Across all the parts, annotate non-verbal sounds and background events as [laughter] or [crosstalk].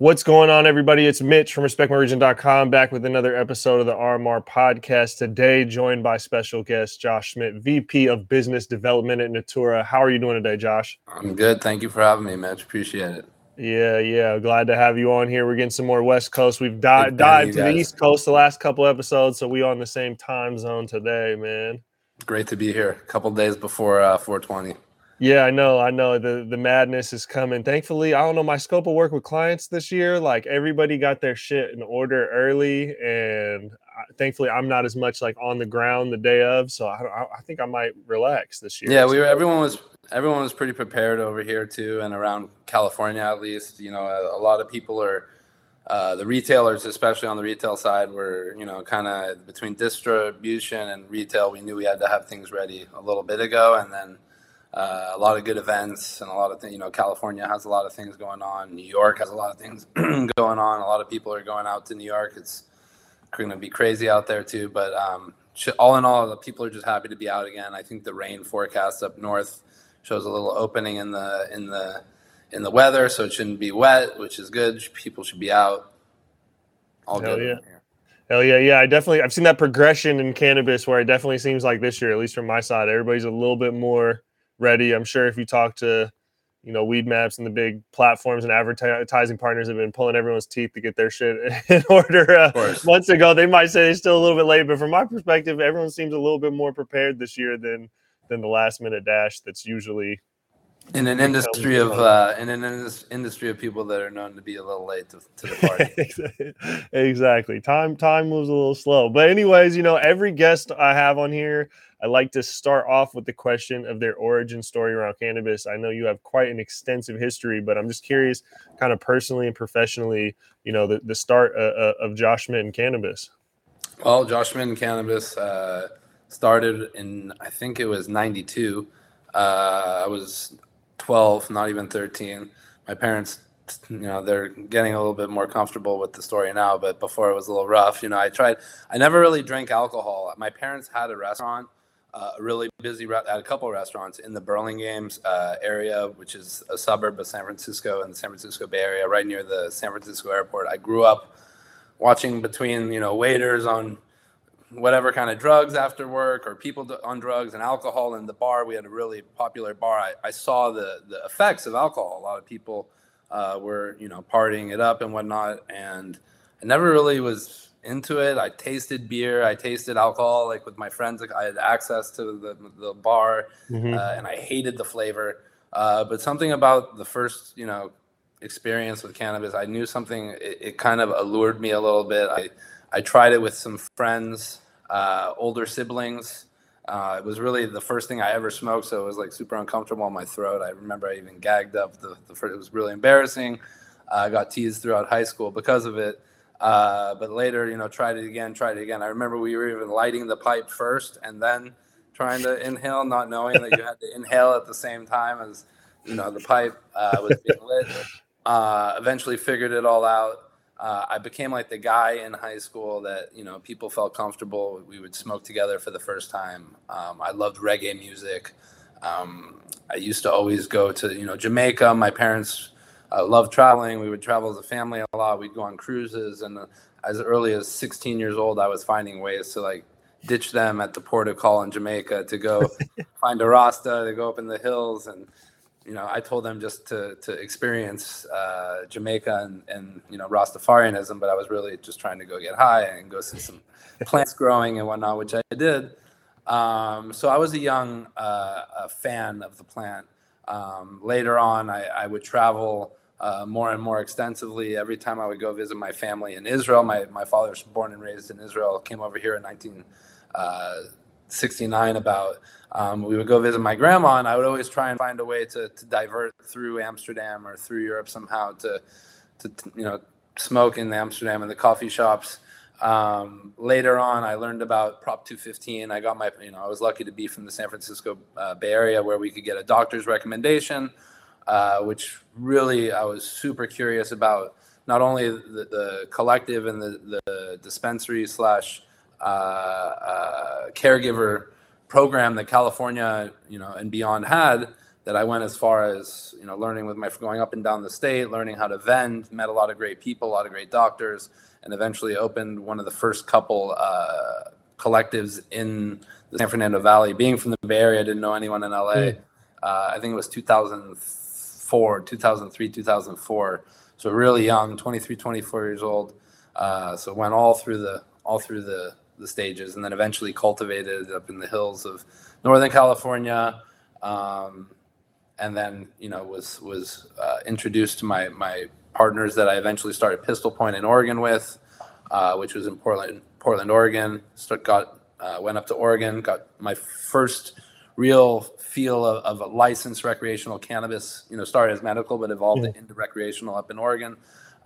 What's going on, everybody? It's Mitch from RespectMyRegion.com back with another episode of the RMR podcast. Today, joined by special guest Josh Schmidt, VP of Business Development at Natura. How are you doing today, Josh? I'm good. Thank you for having me, Mitch. Appreciate it. Yeah, yeah. Glad to have you on here. We're getting some more West Coast. We've di- dived to the East Coast the last couple episodes, so we on the same time zone today, man. Great to be here. A couple days before uh, 420. Yeah, I know. I know the the madness is coming. Thankfully, I don't know my scope of work with clients this year. Like everybody got their shit in order early, and thankfully, I'm not as much like on the ground the day of. So I, I think I might relax this year. Yeah, we were. Everyone was everyone was pretty prepared over here too, and around California at least. You know, a, a lot of people are. Uh, the retailers, especially on the retail side, were you know kind of between distribution and retail. We knew we had to have things ready a little bit ago, and then uh, a lot of good events and a lot of things. You know, California has a lot of things going on. New York has a lot of things [clears throat] going on. A lot of people are going out to New York. It's going to be crazy out there too. But um, all in all, the people are just happy to be out again. I think the rain forecast up north shows a little opening in the in the in the weather, so it shouldn't be wet, which is good. People should be out. All Hell good. Yeah. Hell yeah, yeah. I definitely I've seen that progression in cannabis where it definitely seems like this year, at least from my side, everybody's a little bit more ready. I'm sure if you talk to, you know, Weedmaps and the big platforms and advertising partners have been pulling everyone's teeth to get their shit [laughs] in order uh, months ago. They might say they're still a little bit late, but from my perspective, everyone seems a little bit more prepared this year than than the last minute dash that's usually in an industry of uh, in an industry of people that are known to be a little late to, to the [laughs] party. exactly. Time time moves a little slow. But anyways, you know, every guest I have on here I like to start off with the question of their origin story around cannabis. I know you have quite an extensive history, but I'm just curious, kind of personally and professionally, you know, the, the start uh, uh of Josh and cannabis. Well, Josh and cannabis uh, started in, I think it was 92. Uh, I was 12, not even 13. My parents you know they're getting a little bit more comfortable with the story now but before it was a little rough you know i tried i never really drank alcohol my parents had a restaurant uh, a really busy at a couple restaurants in the Burlingames uh, area, which is a suburb of San Francisco in the San Francisco Bay Area, right near the San Francisco airport. I grew up watching between you know waiters on whatever kind of drugs after work or people on drugs and alcohol in the bar. We had a really popular bar. I, I saw the the effects of alcohol. A lot of people uh, were you know partying it up and whatnot, and I never really was into it. I tasted beer, I tasted alcohol, like with my friends. Like I had access to the the bar, mm-hmm. uh, and I hated the flavor. Uh, but something about the first, you know, experience with cannabis, I knew something. It, it kind of allured me a little bit. I I tried it with some friends, uh, older siblings. Uh, it was really the first thing I ever smoked, so it was like super uncomfortable in my throat. I remember I even gagged up. The, the first, it was really embarrassing. I got teased throughout high school because of it. Uh, but later, you know, tried it again, tried it again. I remember we were even lighting the pipe first and then trying to inhale, not knowing that you had to inhale at the same time as, you know, the pipe uh, was being lit. Uh, eventually figured it all out. Uh, I became like the guy in high school that, you know, people felt comfortable. We would smoke together for the first time. Um, I loved reggae music. Um, I used to always go to, you know, Jamaica. My parents uh, loved traveling. We would travel as a family a lot. We'd go on cruises, and uh, as early as 16 years old, I was finding ways to like ditch them at the port of call in Jamaica to go [laughs] find a Rasta, to go up in the hills, and you know, I told them just to to experience uh, Jamaica and, and you know Rastafarianism, but I was really just trying to go get high and go see some [laughs] plants growing and whatnot, which I did. Um, so I was a young uh, a fan of the plant. Um, later on, I, I would travel uh, more and more extensively. Every time I would go visit my family in Israel, my, my father was born and raised in Israel, came over here in 1969 uh, about. Um, we would go visit my grandma, and I would always try and find a way to, to divert through Amsterdam or through Europe somehow to, to you know, smoke in Amsterdam in the coffee shops. Um, later on, I learned about Prop 215. I got my, you know, I was lucky to be from the San Francisco uh, Bay Area where we could get a doctor's recommendation uh, which really I was super curious about not only the, the collective and the, the dispensary slash caregiver program that California, you know, and beyond had, that I went as far as you know learning with my going up and down the state, learning how to vend, met a lot of great people, a lot of great doctors, and eventually opened one of the first couple uh, collectives in the San Fernando Valley. Being from the Bay Area, I didn't know anyone in LA. Mm. Uh, I think it was 2004, 2003, 2004. So really young, 23, 24 years old. Uh, so went all through the all through the the stages, and then eventually cultivated up in the hills of Northern California. Um, and then you know was was uh, introduced to my my partners that I eventually started Pistil Point in Oregon with, uh, which was in Portland, Portland, Oregon. Start, got uh, went up to Oregon, got my first real feel of, of, a licensed recreational cannabis. You know, started as medical, but evolved yeah. into recreational up in Oregon,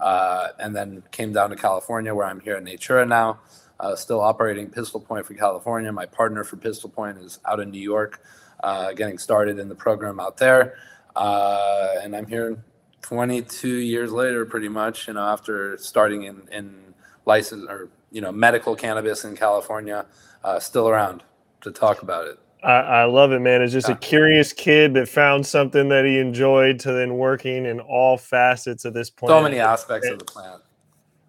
uh, and then came down to California, where I'm here at Natura now. Uh, still operating Pistil Point for California. My partner for Pistil Point is out in New York, uh, getting started in the program out there. Uh, and I'm here 22 years later, pretty much, you know, after starting in, in license or, you know, medical cannabis in California, uh, still around to talk about it. I, I love it, man. It's just yeah. a curious kid that found something that he enjoyed to then working in all facets of this plant. So many aspects of the plant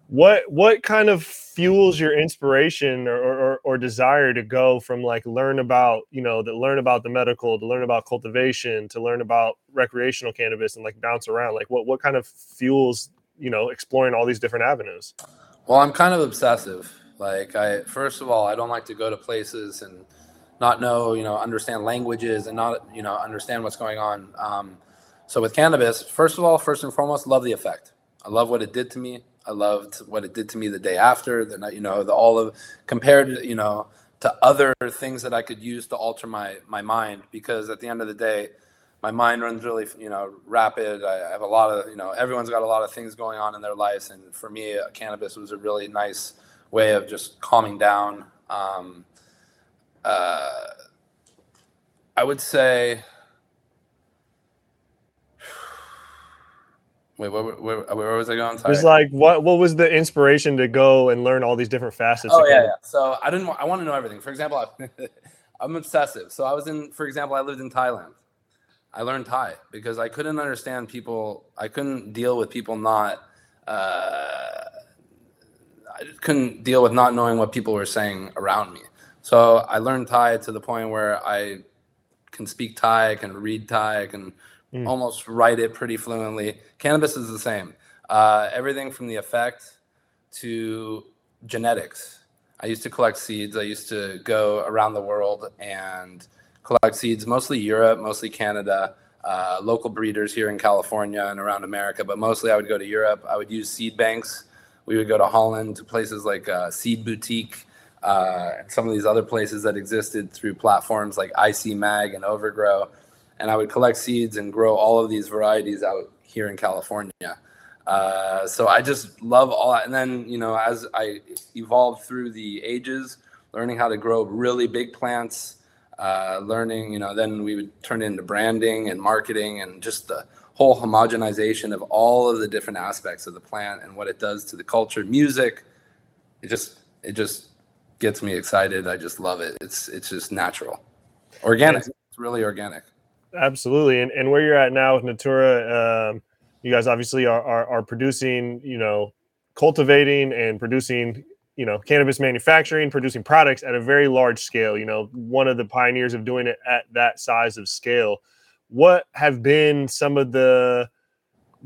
what what kind of fuels your inspiration or, or, or desire to go from like learn about you know to learn about the medical to learn about cultivation to learn about recreational cannabis and like bounce around? Like what what kind of fuels you know exploring all these different avenues? Well i'm kind of obsessive. Like i first of all i don't like to go to places and not know you know understand languages and not you know understand what's going on. Um, so with cannabis first of all first and foremost love the effect. I love what it did to me I loved what it did to me the day after. The you know the all of compared you know to other things that I could use to alter my my mind because at the end of the day, my mind runs really you know rapid. I have a lot of you know everyone's got a lot of things going on in their lives, and for me, uh, cannabis was a really nice way of just calming down. Um, uh, I would say Wait, where, where, where was I going? Sorry. It was like what what was the inspiration to go and learn all these different facets? Oh yeah, yeah. So I didn't. I want to know everything. For example, I, [laughs] I'm obsessive. So I was in. For example, I lived in Thailand. I learned Thai because I couldn't understand people. I couldn't deal with people not. Uh, I couldn't deal with not knowing what people were saying around me. So I learned Thai to the point where I can speak Thai, I can read Thai, I can mm. almost write it pretty fluently. Cannabis is the same. Uh, everything from the effect to genetics. I used to collect seeds. I used to go around the world and collect seeds, mostly Europe, mostly Canada, uh, local breeders here in California and around America, but mostly I would go to Europe. I would use seed banks. We would go to Holland, to places like uh, Seed Boutique, uh, some of these other places that existed through platforms like IC Mag and Overgrow and I would collect seeds and grow all of these varieties out here in California. Uh, so I just love all that. And then, you know, as I evolved through the ages, learning how to grow really big plants, uh, learning, you know, then we would turn into branding and marketing and just the whole homogenization of all of the different aspects of the plant and what it does to the culture, music. It just, it just gets me excited. I just love it. It's, it's just natural, organic. It's really organic. Absolutely, and and where you're at now with Natura, um, you guys obviously are, are, are producing, you know, cultivating and producing, you know, cannabis manufacturing, producing products at a very large scale. You know, one of the pioneers of doing it at that size of scale. What have been some of the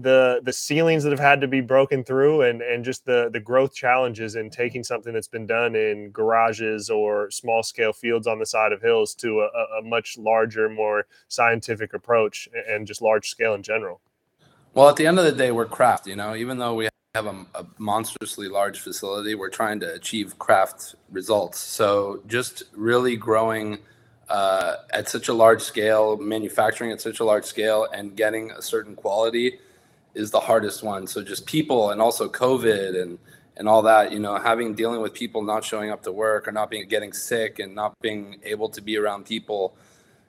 the the ceilings that have had to be broken through and and just the the growth challenges in taking something that's been done in garages or small scale fields on the side of hills to a, a much larger more scientific approach and just large scale in general. Well at the end of the day we're craft you know? Even though we have a, a monstrously large facility we're trying to achieve craft results. So just really growing uh, at such a large scale manufacturing at such a large scale and getting a certain quality is the hardest one. So just people and also COVID and and all that, you know, having dealing with people not showing up to work or not being getting sick and not being able to be around people,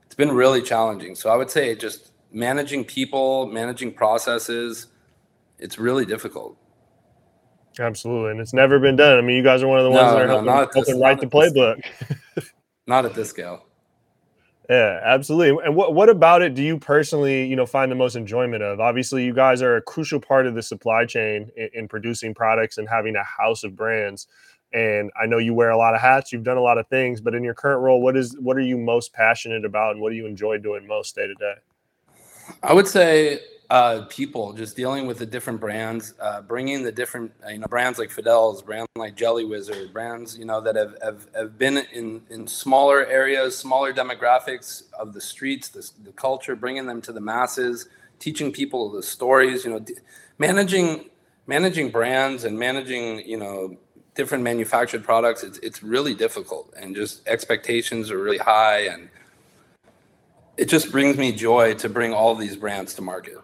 it's been really challenging. So I would say just managing people, managing processes, it's really difficult. Absolutely, and it's never been done. I mean, you guys are one of the ones no, that are no, helping, helping write the playbook. [laughs] not at this scale. Yeah, absolutely. And what what about it do you personally, you know, find the most enjoyment of? Obviously, you guys are a crucial part of the supply chain in, in, producing products and having a house of brands. And I know you wear a lot of hats, you've done a lot of things, but in your current role, what is what are you most passionate about and what do you enjoy doing most day to day? I would say uh, people, just dealing with the different brands, uh, bringing the different, uh, you know, brands like Fidel's, brands like Jelly Wizard, brands, you know, that have, have, have been in, in smaller areas, smaller demographics of the streets, the, the culture, bringing them to the masses, teaching people the stories, you know, d- managing, managing brands and managing, you know, different manufactured products. It's, it's really difficult and just expectations are really high and it just brings me joy to bring all these brands to market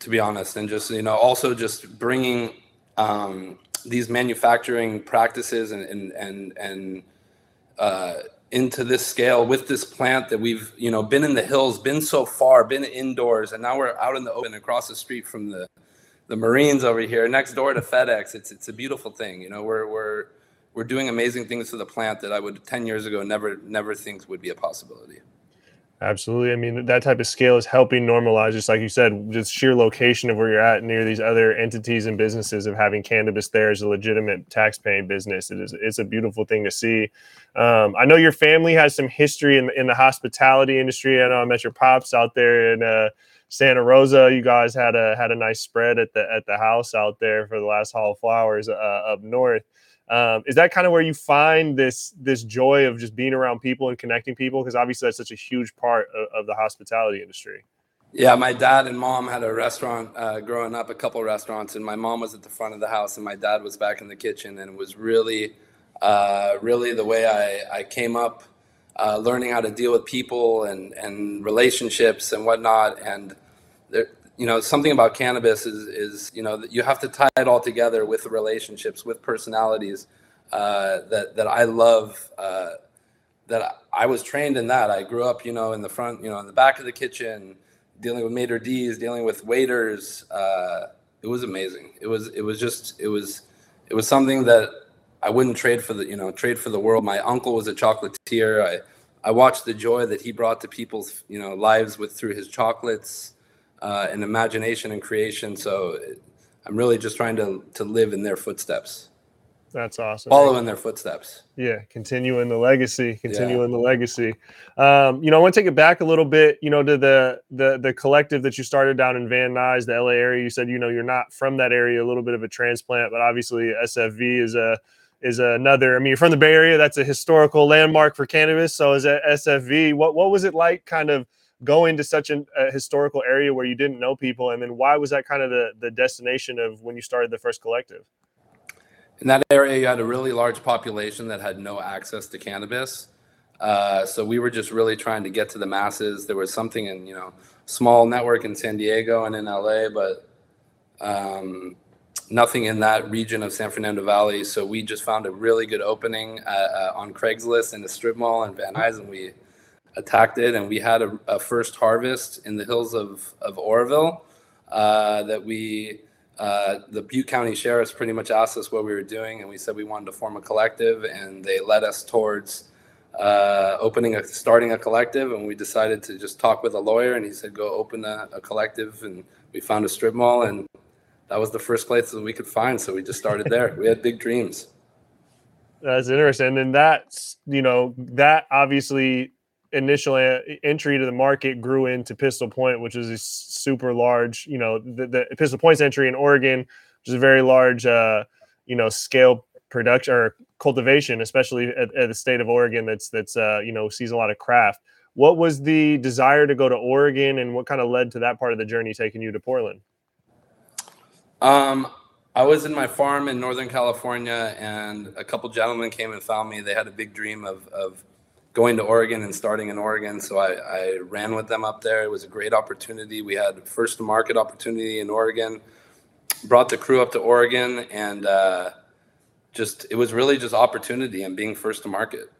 to be honest, and just you know also just bringing um, these manufacturing practices and and and, and uh, into this scale with this plant that we've you know been in the hills, been so far, been indoors, and now we're out in the open across the street from the the Marines over here, next door to FedEx. It's it's a beautiful thing. You know, we're we're we're doing amazing things to the plant that I would ten years ago never never think would be a possibility. Absolutely. I mean, that type of scale is helping normalize, just like you said, just sheer location of where you're at near these other entities and businesses of having cannabis there as a legitimate tax paying business. It is it's a beautiful thing to see. Um, I know your family has some history in, in the hospitality industry. I know I met your pops out there in uh, Santa Rosa. You guys had a had a nice spread at the at the house out there for the last Hall of Flowers uh, up north. Um, is that kind of where you find this this joy of just being around people and connecting people? Because obviously that's such a huge part of, of, the hospitality industry. Yeah, my dad and mom had a restaurant uh, growing up, a couple restaurants, and my mom was at the front of the house, and my dad was back in the kitchen, and it was really, uh, really the way I, I came up, uh, learning how to deal with people and and relationships and whatnot, and there, you know something about cannabis is is you know you have to tie it all together with relationships with personalities uh, that that I love uh, that I was trained in that. I grew up you know in the front you know in the back of the kitchen dealing with maitre d's dealing with waiters uh, it was amazing. It was it was just it was it was something that I wouldn't trade for the you know trade for the world. My uncle was a chocolatier. I I watched the joy that he brought to people's you know lives with through his chocolates uh, and imagination and creation. So I'm really just trying to to live in their footsteps. That's awesome. Follow in their footsteps. Yeah, continuing the legacy, continuing yeah. the legacy. Um, you know, I want to take it back a little bit. You know, to the the the collective that you started down in Van Nuys, the LA area. You said you know you're not from that area, a little bit of a transplant, but obviously SFV is a is another. I mean, you're from the Bay Area. That's a historical landmark for cannabis. So is that SFV? What what was it like, kind of? Going to such an, a historical area where you didn't know people and then why was that kind of the, the destination of when you started the first collective? In that area you had a really large population that had no access to cannabis. Uh, so we were just really trying to get to the masses. There was something in you know small network in san diego and in la but um, nothing in that region of san fernando valley. So we just found a really good opening uh, uh, on craigslist in the strip mall in van nuys and we attacked it, and we had a, a first harvest in the hills of of Oroville uh, that we. Uh, the Butte County sheriffs pretty much asked us what we were doing, and we said we wanted to form a collective, and they led us towards uh, opening a starting a collective. And we decided to just talk with a lawyer, and he said go open a, a collective, and we found a strip mall, and that was the first place that we could find. So we just started there. we had big dreams. That's interesting, and that's you know that obviously initial entry to the market grew into Pistil Point, which is a super large, you know, the, the Pistil Point's entry in Oregon, which is a very large, uh, you know, scale production or cultivation, especially at, at, the state of Oregon. That's that's uh, you know sees a lot of craft. What was the desire to go to Oregon, and what kind of led to that part of the journey taking you to Portland? Um, I was in my farm in Northern California, and a couple gentlemen came and found me. They had a big dream of of going to Oregon and starting in Oregon. So I, I, ran with them up there. It was a great opportunity. We had first to market opportunity in Oregon. Brought the crew up to Oregon, and uh, just it was really just opportunity and being first to market,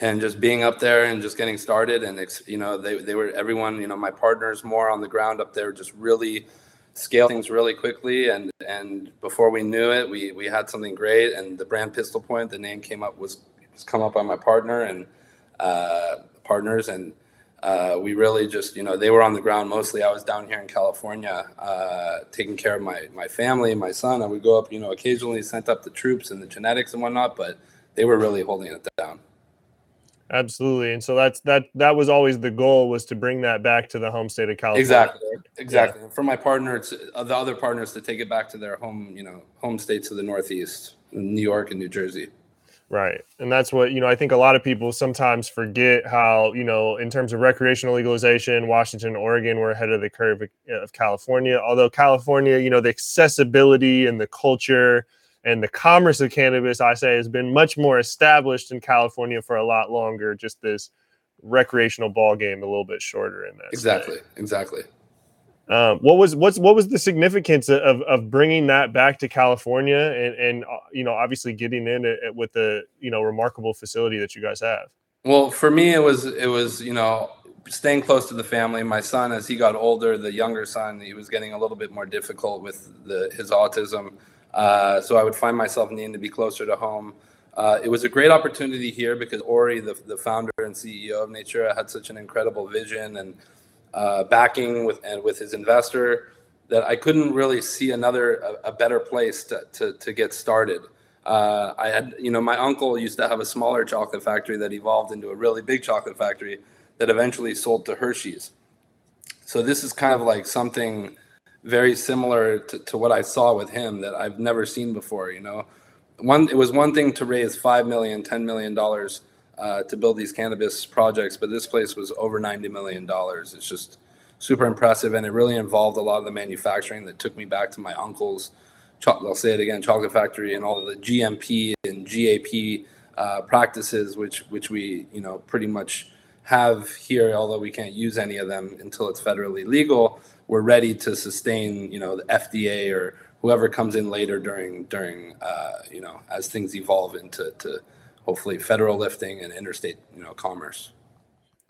and just being up there and just getting started. And you know they they were everyone you know my partners more on the ground up there just really scale things really quickly and and before we knew it we we had something great and the brand pistil point the name came up was come up on my partner, and uh, partners, and uh, we really just, you know, they were on the ground mostly. I was down here in California uh, taking care of my my family, my son. I would go up, you know, occasionally sent up the troops and the genetics and whatnot, but they were really holding it down. Absolutely, and so that's that. That was always the goal was to bring that back to the home state of California. Exactly, exactly. Yeah. For my partner, it's uh, the other partners to take it back to their home, you know, home states of the Northeast, New York and New Jersey. Right. And that's what, you know, I think a lot of people sometimes forget how, you know, in terms of recreational legalization, Washington, Oregon were ahead of the curve of California. Although California, you know, the accessibility and the culture and the commerce of cannabis, I say, has been much more established in California for a lot longer. Just this recreational ball game a little bit shorter in that. Exactly. State. Exactly. Um, what was what's what was the significance of of bringing that back to California and and uh, you know obviously getting in it with the you know remarkable facility that you guys have? Well, for me, it was it was you know staying close to the family. My son, as he got older, the younger son, he was getting a little bit more difficult with the his autism. Uh, so I would find myself needing to be closer to home. Uh, it was a great opportunity here because Ori, the, the founder and CEO of Natura, had such an incredible vision and uh, backing with and with his investor that I couldn't really see another a, a better place to, to, to get started. Uh, I had, you know, my uncle used to have a smaller chocolate factory that evolved into a really big chocolate factory that eventually sold to Hershey's. So this is kind of like something very similar to, to what I saw with him that I've never seen before. You know, one it was one thing to raise five million, ten million dollars uh, to build these cannabis projects, but this place was over $90 million. It's just super impressive. And it really involved a lot of the manufacturing that took me back to my uncle's, I'll say it again, chocolate factory and all the GMP and GAP uh, practices, which, which we, you know, pretty much have here, although we can't use any of them until it's federally legal. We're ready to sustain, you know, the FDA or whoever comes in later during, during, uh, you know, as things evolve into, to, hopefully federal lifting and interstate you know commerce.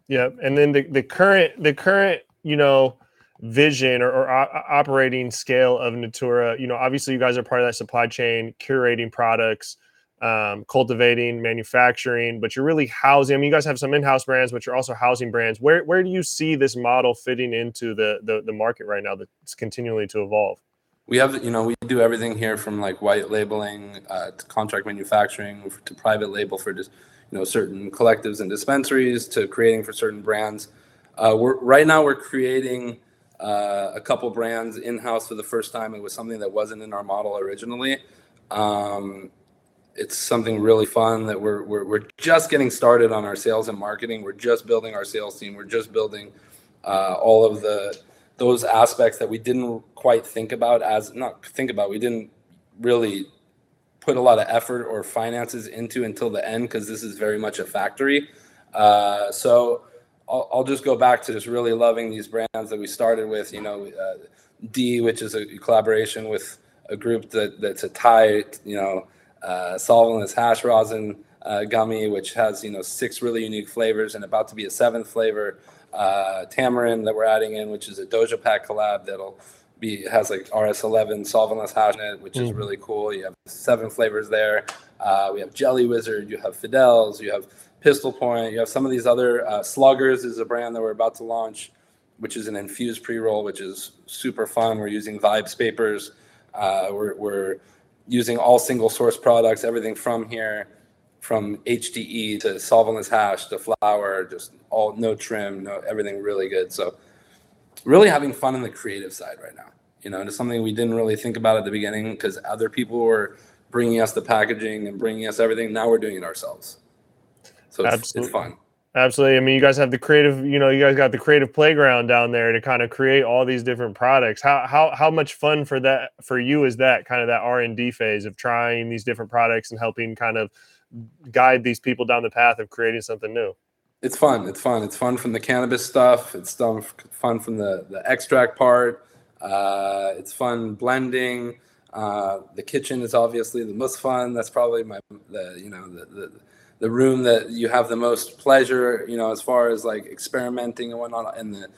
Yeah and then the, the current the current you know vision or, or operating scale of natura you know obviously you guys are part of that supply chain curating products um, cultivating manufacturing but you're really housing i mean you guys have some in-house brands but you're also housing brands. Where where do you see this model fitting into the the, the market right now that's continually to evolve we have you know we do everything here from like white labeling uh, to contract manufacturing to private label for just you know certain collectives and dispensaries to creating for certain brands. Uh, we're right now we're creating uh, a couple brands in house for the first time. It was something that wasn't in our model originally. Um, it's something really fun that we're, we're we're just getting started on our sales and marketing. We're just building our sales team. We're just building uh, all of the those aspects that we didn't quite think about as not think about we didn't really put a lot of effort or finances into until the end because this is very much a factory. Uh, so I'll, I'll, just go back to just really loving these brands that we started with you know uh, d which is a collaboration with a group that that's a thai you know uh, solventless hash rosin uh, gummy which has you know six really unique flavors and about to be a seventh flavor uh, Tamarind that we're adding in, which is a Doja Pak collab that'll be has like RS11 solventless hash in it, which mm. is really cool. You have seven flavors there. Uh, we have Jelly Wizard, you have Fidel's, you have Pistil Point, you have some of these other uh, Sluggers is a brand that we're about to launch, which is an infused pre roll, which is super fun. We're using Vibes papers. Uh, we're, we're using all single source products, everything from here from HDE to solventless hash to flower, just all no trim, no everything really good. So really having fun on the creative side right now. You know, it's something we didn't really think about at the beginning because other people were bringing us the packaging and bringing us everything. Now we're doing it ourselves. So it's, Absolutely. it's fun. Absolutely. I mean, you guys have the creative, you know, you guys got the creative playground down there to kind of create all these different products. How how how much fun for that for you is that kind of that R and D phase of trying these different products and helping kind of guide these people down the path of creating something new? It's fun. It's fun. It's fun from the cannabis stuff. It's fun from the the extract part. Uh, it's fun blending. Uh, the kitchen is obviously the most fun. That's probably my the you know the, the the room that you have the most pleasure. You know, as far as like experimenting and whatnot. And the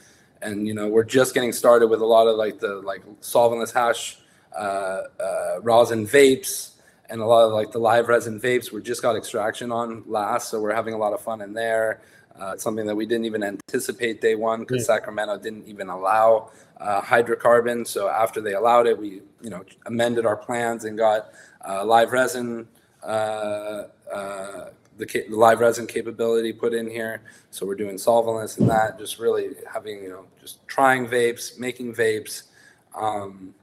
and you know we're just getting started with a lot of like the like solventless hash uh, uh, rosin vapes and a lot of like the live resin vapes we just got extraction on last so we're having a lot of fun in there Uh, it's something that we didn't even anticipate day one because yeah. Sacramento didn't even allow uh, hydrocarbon. So after they allowed it, we you know amended our plans and got uh, live resin uh, uh, the, the, live resin capability put in here. So we're doing solventless and that, just really having, you know, just trying vapes, making vapes. Um,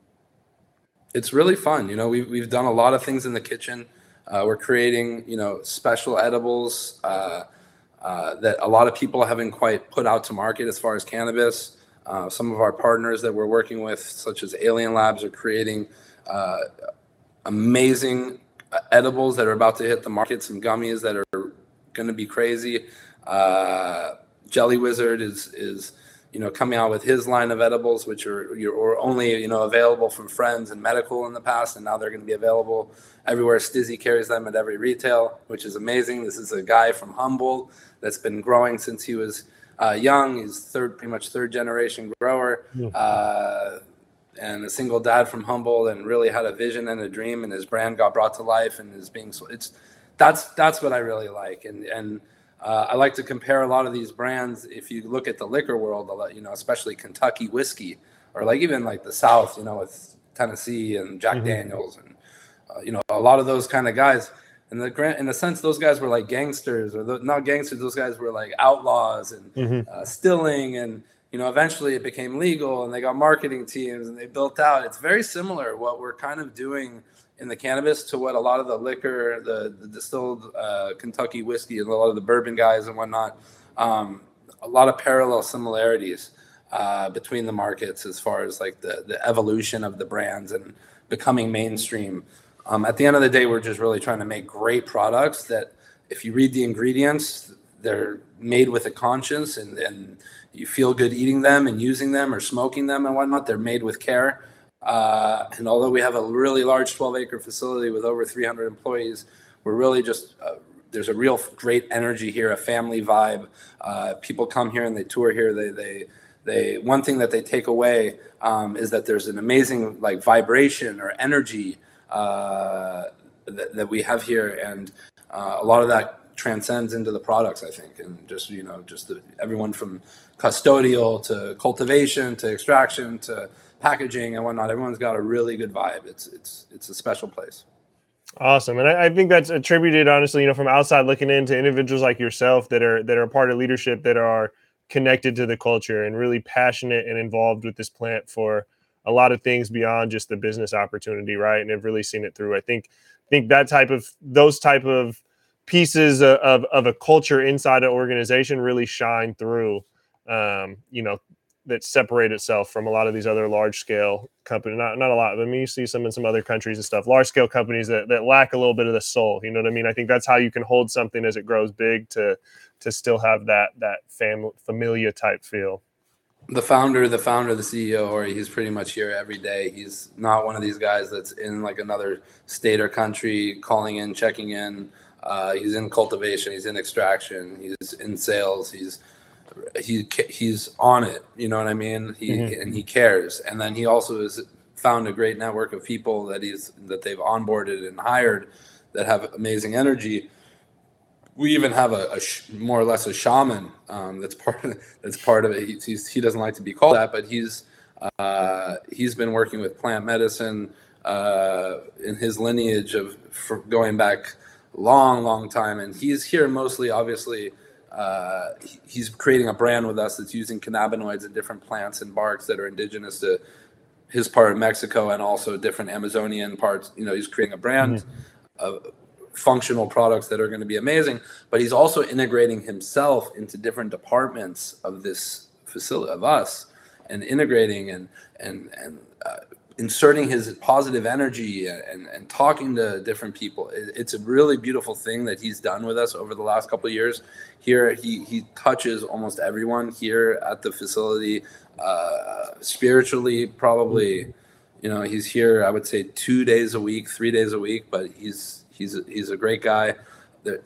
it's really fun. You know, we've, we've done a lot of things in the kitchen. Uh, we're creating, you know, special edibles uh, uh, that a lot of people haven't quite put out to market as far as cannabis. Uh, some of our partners that we're working with, such as Alien Labs, are creating uh, amazing edibles that are about to hit the market, some gummies that are going to be crazy. Uh, Jelly Wizard is is you know coming out with his line of edibles, which are you're only you know available from friends and medical in the past, and now they're going to be available everywhere. STIIIZY carries them at every retail, which is amazing. This is a guy from Humboldt that's been growing since he was uh, young. He's third, pretty much third generation grower. Uh, and a single dad from Humboldt and really had a vision and a dream and his brand got brought to life and is being so it's that's that's what I really like and and uh, I like to compare a lot of these brands if you look at the liquor world you know especially Kentucky whiskey or like even like the South you know with Tennessee and Jack mm-hmm. Daniels and uh, you know a lot of those kind of guys in the grant in a sense those guys were like gangsters or the, not gangsters those guys were like outlaws and mm-hmm. uh, stilling and you know, eventually it became legal and they got marketing teams and they built out. It's very similar what we're kind of doing in the cannabis to what a lot of the liquor, the, the distilled uh, Kentucky whiskey, and a lot of the bourbon guys and whatnot. Um, a lot of parallel similarities uh, between the markets as far as like the the evolution of the brands and becoming mainstream. Um, at the end of the day, we're just really trying to make great products that, if you read the ingredients, they're made with a conscience and, and you feel good eating them and using them or smoking them and whatnot. They're made with care. Uh, and although we have a really large 12 acre facility with over 300 employees, we're really just, uh, there's a real great energy here, a family vibe. Uh, people come here and they tour here. They, they, they, one thing that they take away um, is that there's an amazing like vibration or energy uh, that, that we have here. And uh, a lot of that transcends into the products, I think, and just you know, just the, everyone from custodial to cultivation to extraction to packaging and whatnot. Everyone's got a really good vibe. It's it's it's a special place. Awesome, and I, I, think that's attributed, honestly, you know, from outside looking into individuals like yourself that are that are part of leadership that are connected to the culture and really passionate and involved with this plant for a lot of things beyond just the business opportunity, right? And have really seen it through. I think think that type of those type of pieces of, of a culture inside an organization really shine through um, you know that separate itself from a lot of these other large scale companies not not a lot i mean you see some in some other countries and stuff large scale companies that, that lack a little bit of the soul you know what i mean i think that's how you can hold something as it grows big to to still have that that family familia type feel the founder the founder the ceo or he's pretty much here every day he's not one of these guys that's in like another state or country calling in checking in uh, he's in cultivation. He's in extraction. He's in sales. He's he he's on it. You know what I mean? He mm-hmm. and he cares. And then he also has found a great network of people that he's that they've onboarded and hired that have amazing energy. We even have a, a sh- more or less a shaman um, that's part of that's part of it. He, he doesn't like to be called that, but he's uh, he's been working with plant medicine uh, in his lineage of going back long, long time. And he's here mostly, obviously, uh, he's creating a brand with us that's using cannabinoids and different plants and barks that are indigenous to his part of Mexico and also different Amazonian parts. You know, he's creating a brand mm-hmm. of functional products that are going to be amazing. But he's also integrating himself into different departments of this facility of us and integrating and and and uh, inserting his positive energy and, and talking to different people. it's a really beautiful thing that he's done with us over the last couple of years. Here, he, he touches almost everyone here at the facility, uh, spiritually, probably. You know, he's here. I would say two days a week, three days a week, but he's he's he's a great guy.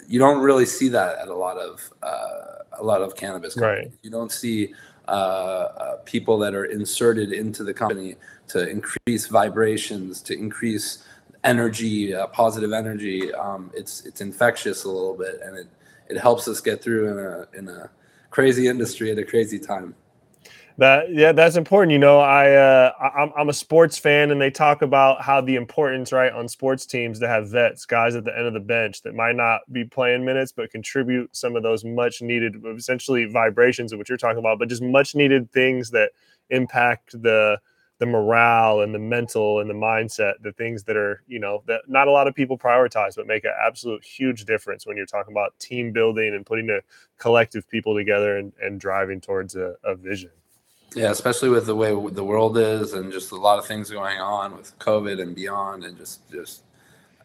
You don't really see that at a lot of uh, a lot of cannabis companies. Right. You don't see uh, uh, people that are inserted into the company to increase vibrations, to increase energy, uh, positive energy. Um, it's it's infectious a little bit, and it it helps us get through in a in a crazy industry at a crazy time. That yeah, that's important. You know, I uh, I'm I'm a sports fan, and they talk about how the importance, right, on sports teams to have vets, guys at the end of the bench that might not be playing minutes, but contribute some of those much needed, essentially vibrations of what you're talking about, but just much needed things that impact the the morale and the mental and the mindset, the things that are, you know, that not a lot of people prioritize, but make an absolute huge difference when you're talking about team building and putting a collective people together and, and driving towards a, a vision. Yeah, especially with the way the world is, and just a lot of things going on with COVID and beyond, and just just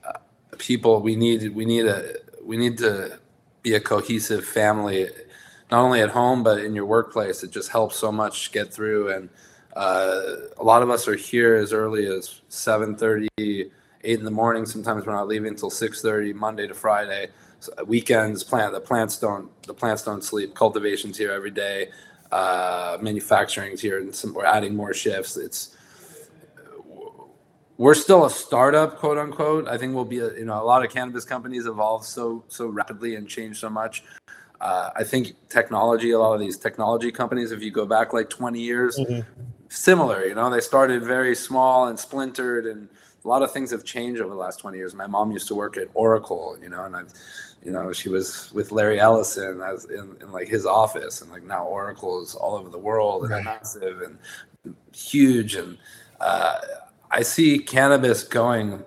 uh, people. We need we need a we need to be a cohesive family, not only at home but in your workplace. It just helps so much get through, and uh, a lot of us are here as early as 7:30, 8 in the morning. Sometimes we're not leaving until 6:30, Monday to Friday. So weekends, plant the plants don't the plants don't sleep. Cultivation's here every day uh, manufacturing's here, and some, we're adding more shifts. It's we're still a startup, quote unquote. I think we'll be, a, you know, a lot of cannabis companies evolve so so rapidly and change so much. Uh, I think technology, a lot of these technology companies, if you go back like 20 years, mm-hmm. similar. You know, they started very small and splintered, and a lot of things have changed over the last 20 years. My mom used to work at Oracle, you know, and I've you know, she was with Larry Ellison as in, in like his office, and like now Oracle is all over the world and right. massive and huge. And uh, I see cannabis going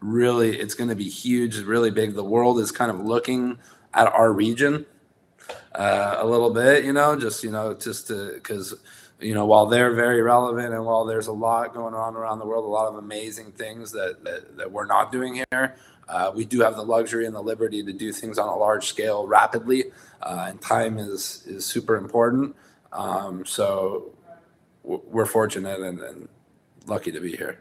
really, it's going to be huge, really big. The world is kind of looking at our region uh, a little bit, you know, just you know, just to, because you know, while they're very relevant and while there's a lot going on around the world, a lot of amazing things that, that, that we're not doing here, uh, we do have the luxury and the liberty to do things on a large scale rapidly, uh, and time is is super important. Um, so we're fortunate and, and lucky to be here.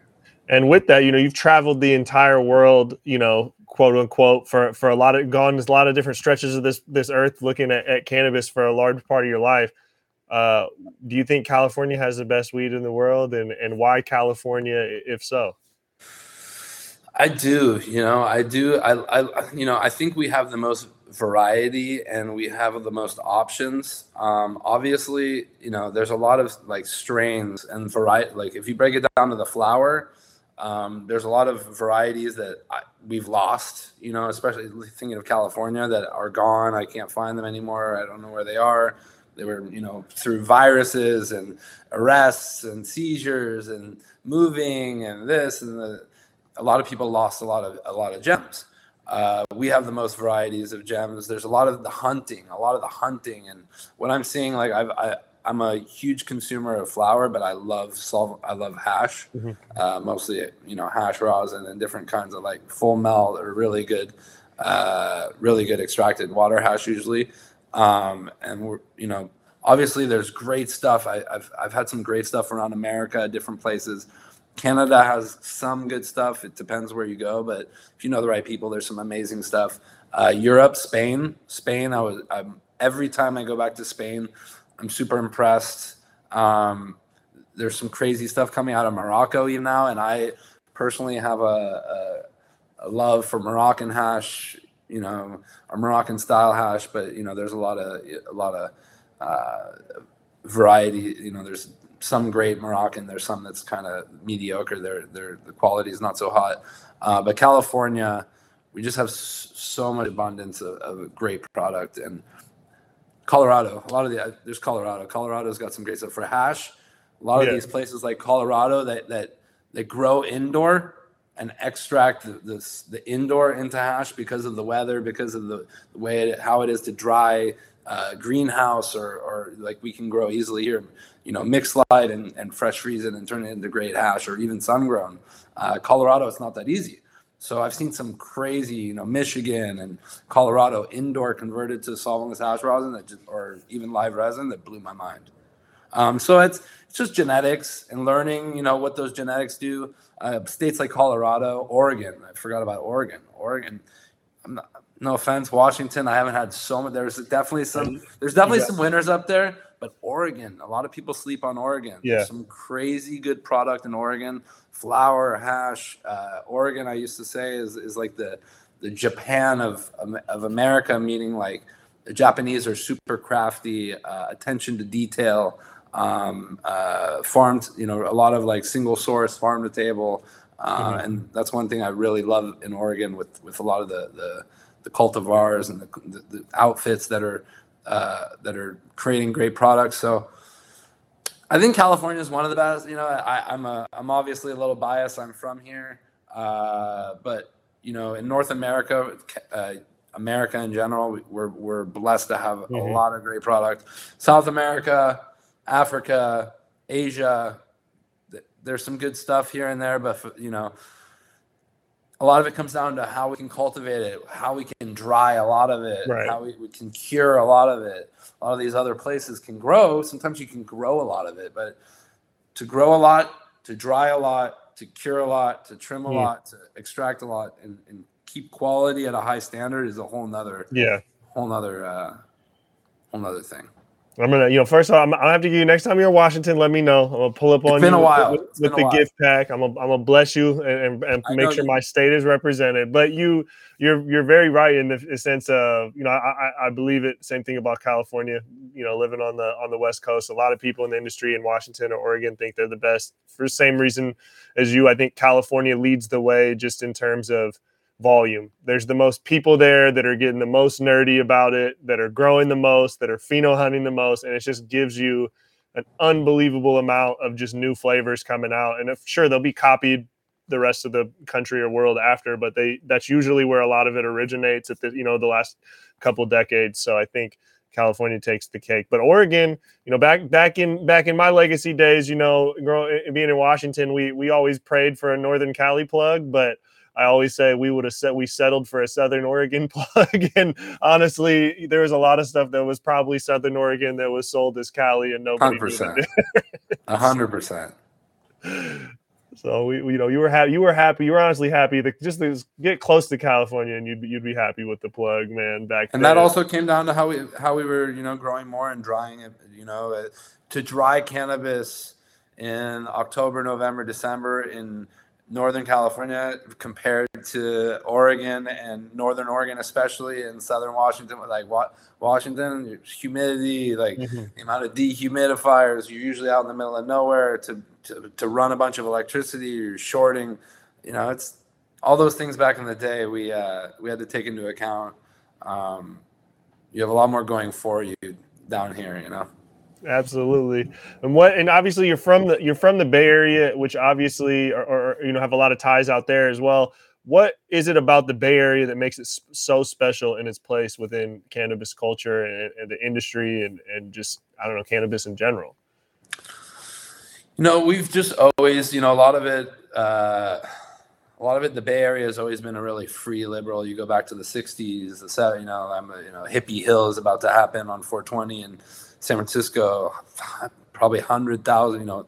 And with that, you know, you've traveled the entire world, you know, quote unquote, for for a lot of gone a lot of different stretches of this this earth, looking at, at cannabis for a large part of your life. Uh, do you think California has the best weed in the world, and and why California, if so? I do, you know, I do. I, I, you know, I think we have the most variety and we have the most options. Um, obviously, you know, there's a lot of like strains and variety. Like if you break it down to the flower, um, there's a lot of varieties that I, we've lost. You know, especially thinking of California that are gone. I can't find them anymore. I don't know where they are. They were, you know, through viruses and arrests and seizures and moving and this and the a lot of people lost a lot of a lot of gems. Uh, we have the most varieties of gems. There's a lot of the hunting, a lot of the hunting, and what I'm seeing, like I've, I, I'm a huge consumer of flower, but I love solve, I love hash, mm-hmm. uh, mostly you know hash rosin and different kinds of like full melt or really good, uh, really good extracted water hash usually, um, and we're you know obviously there's great stuff. I, have I've had some great stuff around America, different places. Canada has some good stuff. It depends where you go, but if you know the right people, there's some amazing stuff. Uh, Europe, Spain, Spain. I was I'm, every time I go back to Spain, I'm super impressed. Um, there's some crazy stuff coming out of Morocco even now, and I personally have a, a, a love for Moroccan hash. You know, a Moroccan style hash, but you know, there's a lot of a lot of uh, variety. You know, there's some great Moroccan. There's some that's kind of mediocre. Their their the quality is not so hot. Uh, but California, we just have so much abundance of, of great product. And Colorado, a lot of the there's Colorado. Colorado's got some great stuff for hash. A lot of these places like Colorado that that they grow indoor and extract the, the, the, indoor into hash because of the weather, because of the, the way it, how it is to dry uh, greenhouse or, or like we can grow easily here you know, mix light and, and fresh it and turn it into great hash or even sun grown. Uh, Colorado, it's not that easy. So I've seen some crazy, you know, Michigan and Colorado indoor converted to solventless hash rosin that just, or even live resin that blew my mind. Um, so it's it's just genetics and learning, you know, what those genetics do. Uh, states like Colorado, Oregon. I forgot about Oregon. Oregon. No offense, Washington. I haven't had so much. There's definitely some. There's definitely some winners up there, but Oregon, a lot of people sleep on Oregon. Yeah. There's some crazy good product in Oregon. Flower, hash. Uh, Oregon, I used to say, is, is like the the Japan of of America, meaning like the Japanese are super crafty, uh, attention to detail, um, uh, farmed, you know, a lot of like single source, farm to table. Uh, mm-hmm. And that's one thing I really love in Oregon with, with a lot of the, the, the cultivars and the, the, the outfits that are, uh, that are creating great products. So I think California is one of the best, you know, I, I'm a, I'm obviously a little biased. I'm from here. Uh, but you know, in North America, uh, America in general, we're we're blessed to have mm-hmm. a lot of great product. South America, Africa, Asia, there's some good stuff here and there, but you know, a lot of it comes down to how we can cultivate it, how we can dry a lot of it, right. how we, we can cure a lot of it. A lot of these other places can grow. Sometimes you can grow a lot of it, but to grow a lot, to dry a lot, to cure a lot, to trim a mm. lot, to extract a lot, and, and, keep quality at a high standard is a whole nother yeah whole nother uh, whole nother thing. I'm gonna, you know, first of all, I'm, I'll have to give you next time you're in Washington. Let me know. I'm gonna pull up on it's been you a while. with, with, the while. gift pack. I'm gonna, I'm gonna bless you and, and, and make sure my state is represented. But you, you're, you're very right in the sense of, you know, I, I believe it. Same thing about California. You know, living on the on the West Coast, a lot of people in the industry in Washington or Oregon think they're the best for the same reason as you. I think California leads the way just in terms of volume. There's the most people there that are getting the most nerdy about it, that are growing the most, that are pheno hunting the most, and it just gives you an unbelievable amount of just new flavors coming out. And if, sure, they'll be copied the rest of the country or world after, but they that's usually where a lot of it originates at the you know the last couple decades. So I think California takes the cake. But Oregon, you know, back back in back in my legacy days, you know, growing being in Washington, we we always prayed for a Northern Cali plug, but I always say we would have said we settled for a Southern Oregon [laughs] plug. and honestly, there was a lot of stuff that was probably Southern Oregon that was sold as Cali, and nobody. [laughs] Hundred percent. hundred [laughs] percent. So we, you know, you were happy. You were happy. You were honestly happy that just to get close to California, and you'd be, you'd be happy with the plug, man. Back and that also came down to how we how we were, you know, growing more and drying it. You know, uh, to dry cannabis in October, November, December in Northern California compared to Oregon and Northern Oregon, especially in Southern Washington, like what Washington, humidity, like mm-hmm. the amount of dehumidifiers. You're usually out in the middle of nowhere to, to, to run a bunch of electricity. You're shorting, you know, it's all those things back in the day. We uh, we had to take into account. Um, you have a lot more going for you down here, you know absolutely. And what and obviously you're from the you're from the Bay Area, which obviously or, you know have a lot of ties out there as well. What is it about the Bay Area that makes it so special in its place within cannabis culture and, and the industry and and just I don't know cannabis in general? You know, we've just always, you know, a lot of it, uh, a lot of it, the Bay Area has always been a really free liberal. You go back to the '60s, the you know, I'm, you know, hippie hill is about to happen on 420, and San Francisco, probably 100,000, you know,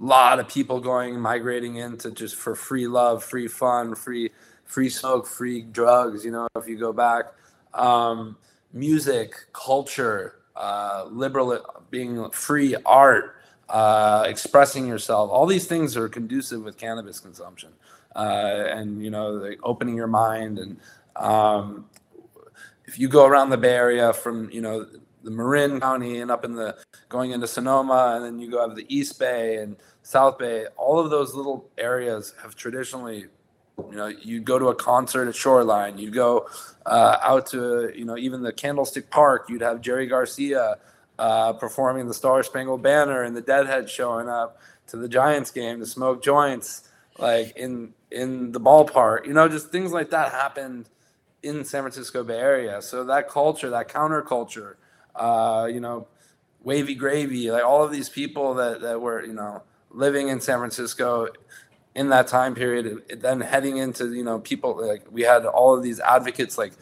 a lot of people going, migrating into just for free love, free fun, free, free smoke, free drugs, you know, if you go back. Um, music, culture, uh, liberal, being free art, uh, expressing yourself, all these things are conducive with cannabis consumption. Uh, and, you know, opening your mind. And um, if you go around the Bay Area from, you know, the Marin County and up in the going into Sonoma, and then you go have the East Bay and South Bay. All of those little areas have traditionally, you know, you'd go to a concert at Shoreline, you'd go uh, out to, you know, even the Candlestick Park, you'd have Jerry Garcia uh, performing the Star Spangled Banner and the Deadhead showing up to the Giants game to smoke joints, like in in the ballpark. You know, just things like that happened in San Francisco Bay Area. So that culture, that counterculture uh, you know, Wavy Gravy, like all of these people that, that were, you know, living in San Francisco in that time period, then heading into, you know, people like we had all of these advocates like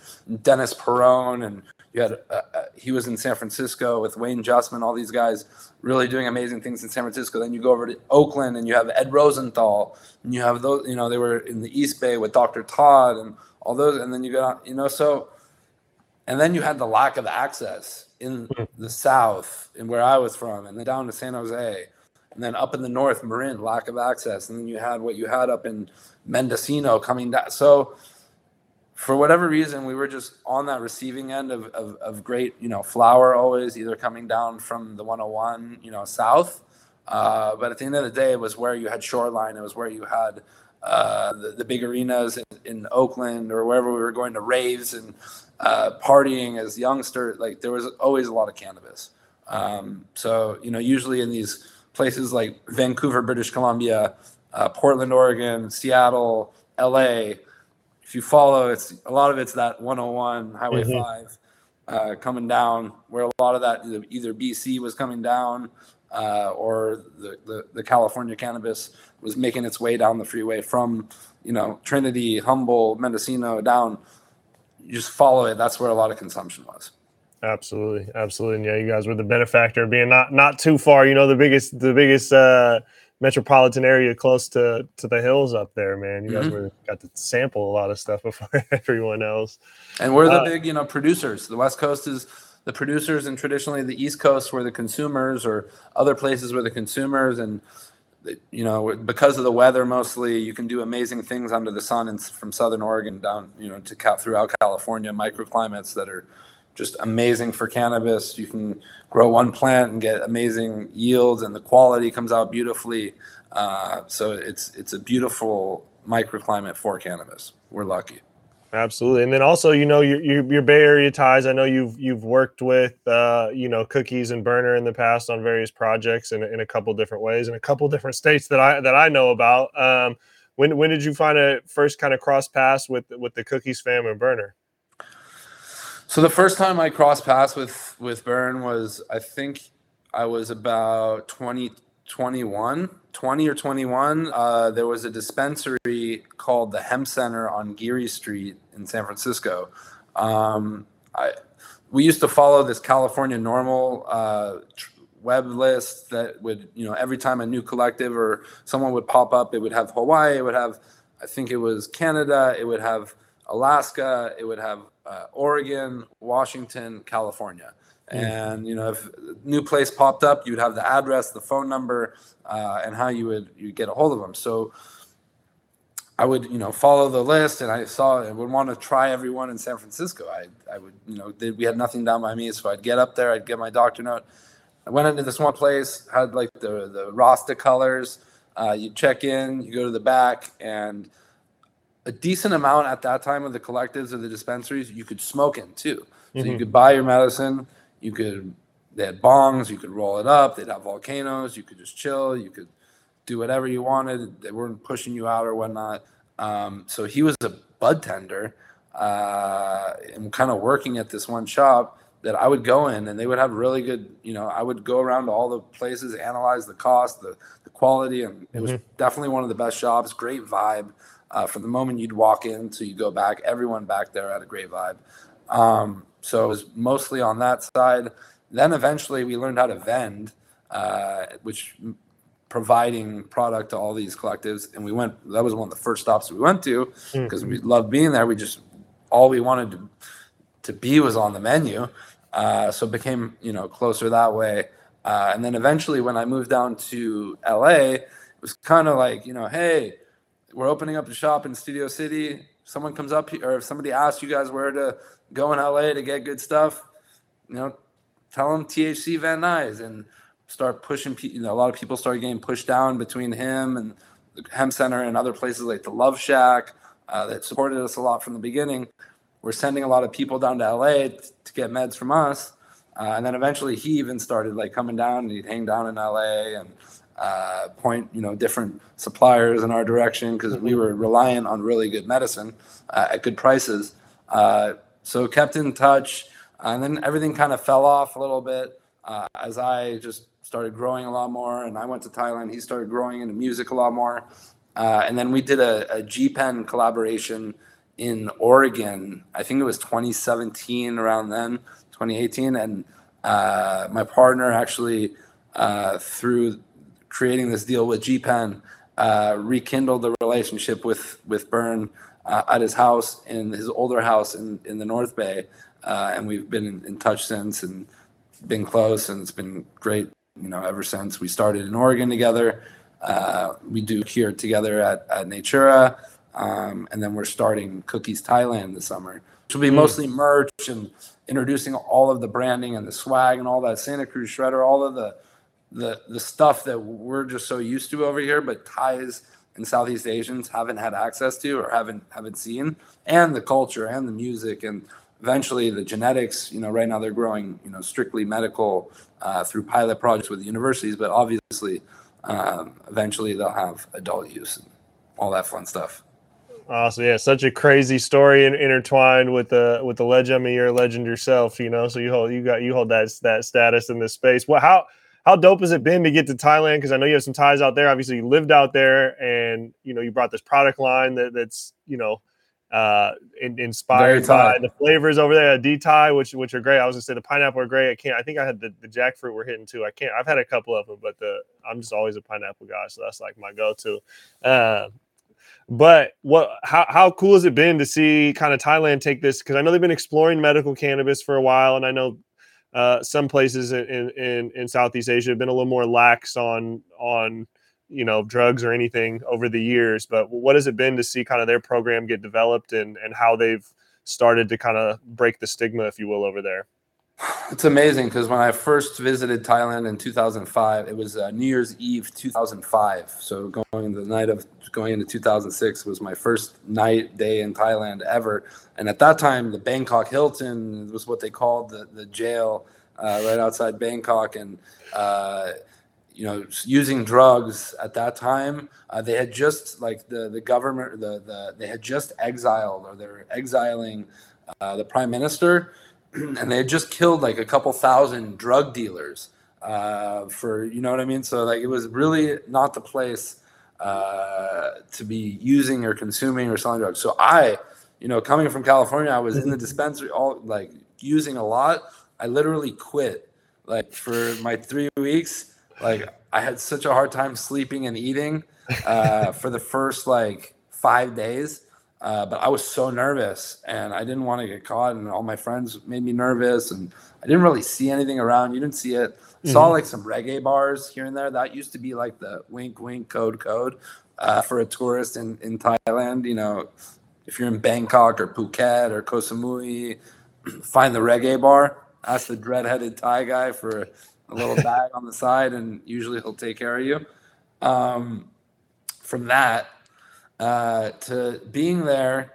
Dennis Peron and you had, uh, uh, he was in San Francisco with Wayne Justmann, all these guys really doing amazing things in San Francisco. Then you go over to Oakland and you have Ed Rosenthal and you have those, you know, they were in the East Bay with Dr. Tod and all those. And then you go, you know, so, and then you had the lack of access in hmm. the south and where I was from, and then down to San Jose, and then up in the north, Marin, lack of access, and then you had what you had up in Mendocino coming down. So for whatever reason, we were just on that receiving end of, of, of, great, you know, flower always either coming down from the 101, you know, south. Uh, but at the end of the day, it was where you had shoreline. It was where you had uh, the, the big arenas in, in, Oakland or wherever we were going to raves and uh, partying as youngsters. Like there was always a lot of cannabis. Um, so, you know, usually in these places like Vancouver, British Columbia, uh, Portland, Oregon, Seattle, LA, if you follow, it's a lot of it's that 101 Highway mm-hmm. 5 uh, coming down, where a lot of that either BC was coming down uh, or the, the, the, California cannabis was making its way down the freeway from, you know, Trinity, Humboldt, Mendocino down. You just follow it. That's where a lot of consumption was. Absolutely, absolutely. And yeah, you guys were the benefactor being not not too far. You know, the biggest the biggest uh, metropolitan area close to to the hills up there, man. You mm-hmm. guys were got to sample a lot of stuff [laughs] before everyone else. And we're the uh, big, you know, producers. The West Coast is the producers, and traditionally the East Coast were the consumers, or other places were the consumers. And you know, because of the weather, mostly you can do amazing things under the sun, and from Southern Oregon down, you know, to throughout California, microclimates that are just amazing for cannabis. You can grow one plant and get amazing yields, and the quality comes out beautifully. Uh, so it's it's a beautiful microclimate for cannabis. We're lucky. Absolutely, and then also, you know, your, your, your Bay Area ties. I know you've you've worked with, uh, you know, Cookies and Berner in the past on various projects in, in a couple different ways in a couple different states that I that I know about. Um, when when did you find a first kind of cross paths with with the Cookies fam and Berner? So the first time I crossed paths with with Bern was I think I was about 20, 21, 20 or 21. Uh, there was a dispensary called the Hemp Center on Geary Street in San Francisco. Um, I we used to follow this California normal uh, web list that would you know every time a new collective or someone would pop up, it would have Hawaii, it would have I think it was Canada, it would have Alaska, it would have uh, Oregon, Washington, California. Mm. And you know, if a new place popped up, you'd have the address, the phone number, uh, and how you would you get a hold of them. So I would you know follow the list, and I saw I would want to try everyone in San Francisco. I I would you know they, we had nothing down by me, so I'd get up there, I'd get my doctor note. I went into this one place, had like the the Rasta colors. Uh, you check in, you go to the back, and a decent amount at that time of the collectives or the dispensaries you could smoke in too. So mm-hmm. you could buy your medicine, you could they had bongs, you could roll it up, they'd have volcanoes, you could just chill, you could do whatever you wanted. They weren't pushing you out or whatnot. Um, so he was a bud tender uh, and kind of working at this one shop that I would go in and they would have really good, you know, I would go around to all the places, analyze the cost, the, the quality, and it was mm-hmm. definitely one of the best shops, great vibe uh, from the moment you'd walk in to you go back. Everyone back there had a great vibe. Um, so it was mostly on that side. Then eventually we learned how to vend, uh, which providing product to all these collectives. And we went, that was one of the first stops we went to because mm. we loved being there. We just, all we wanted to, to be was on the menu. Uh, so it became, you know, closer that way. Uh, and then eventually when I moved down to LA, it was kind of like, you know, hey, we're opening up a shop in Studio City. Someone comes up here, or if somebody asks you guys where to go in LA to get good stuff, you know, tell them THC Van Nuys and start pushing. You know, a lot of people start getting pushed down between him and the Hemp Center and other places like the Love Shack uh, that supported us a lot from the beginning. We're sending a lot of people down to LA to get meds from us. Uh, and then eventually he even started like coming down and he'd hang down in LA and uh, point you know different suppliers in our direction because we were reliant on really good medicine uh, at good prices. Uh, so kept in touch, and then everything kind of fell off a little bit uh, as I just started growing a lot more. And I went to Thailand. He started growing into music a lot more, uh, and then we did a, a G Pen collaboration in Oregon. I think it was 2017 around then, 2018, and uh, my partner actually through creating this deal with G Pen uh, rekindled the relationship with with Bern uh, at his house in his older house in, in the North Bay, uh, and we've been in, in, touch since and been close, and it's been great. You know, ever since we started in Oregon together, uh, we do here together at, at Natura. Um, and then we're starting Cookies Thailand this summer, which will be mm. mostly merch and introducing all of the branding and the swag and all that Santa Cruz shredder, all of the the the stuff that we're just so used to over here, but Thais and Southeast Asians haven't had access to or haven't haven't seen, and the culture and the music and eventually the genetics. You know, right now they're growing, you know, strictly medical uh, through pilot projects with universities, but obviously, um, eventually they'll have adult use and all that fun stuff. Awesome, yeah, such a crazy story in, intertwined with the with the legend. I mean, you're a legend yourself, you know. So you hold you got you hold that that status in this space. Well, how how dope has it been to get to Thailand? Because I know you have some ties out there. Obviously, you lived out there, and you know you brought this product line that, that's you know uh, in, inspired by the flavors over there Dthai, which which are great. I was gonna say the pineapple are great. I can't. I think I had the, the jackfruit we're hitting too. I can't. I've had a couple of them, but the I'm just always a pineapple guy, so that's like my go to. Uh, but what how how cool has it been to see kind of Thailand take this? Because I know they've been exploring medical cannabis for a while, and I know uh, some places in, in in Southeast Asia have been a little more lax on on you know drugs or anything over the years but what has it been to see kind of their program get developed and and how they've started to kind of break the stigma if you will over there it's amazing because when I first visited Thailand in 2005, it was uh, New Year's Eve 2005. So going the night of going into 2006 was my first night day in Thailand ever. And at that time, the Bangkok Hilton was what they called the the jail uh, right outside Bangkok, and uh, you know, using drugs at that time. Uh, they had just like the the government, the the they had just exiled or they're exiling uh, the prime minister, [clears throat] and they had just killed like a couple thousand drug dealers uh, for you know what I mean. So like it was really not the place uh, to be using or consuming or selling drugs. So I, you know, coming from California, I was in the dispensary all like using a lot. I literally quit like for my three weeks like I had such a hard time sleeping and eating uh, for the first like five days. Uh, but I was so nervous and I didn't want to get caught, and all my friends made me nervous, and I didn't really see anything around. You didn't see it. Mm-hmm. Saw like some reggae bars here and there. That used to be like the wink, wink, code, code uh, for a tourist in, in Thailand. You know, if you're in Bangkok or Phuket or Koh Samui, [clears throat] find the reggae bar. Ask the dread-headed Thai guy for a little bag on the side, and usually he'll take care of you. Um, from that uh, to being there,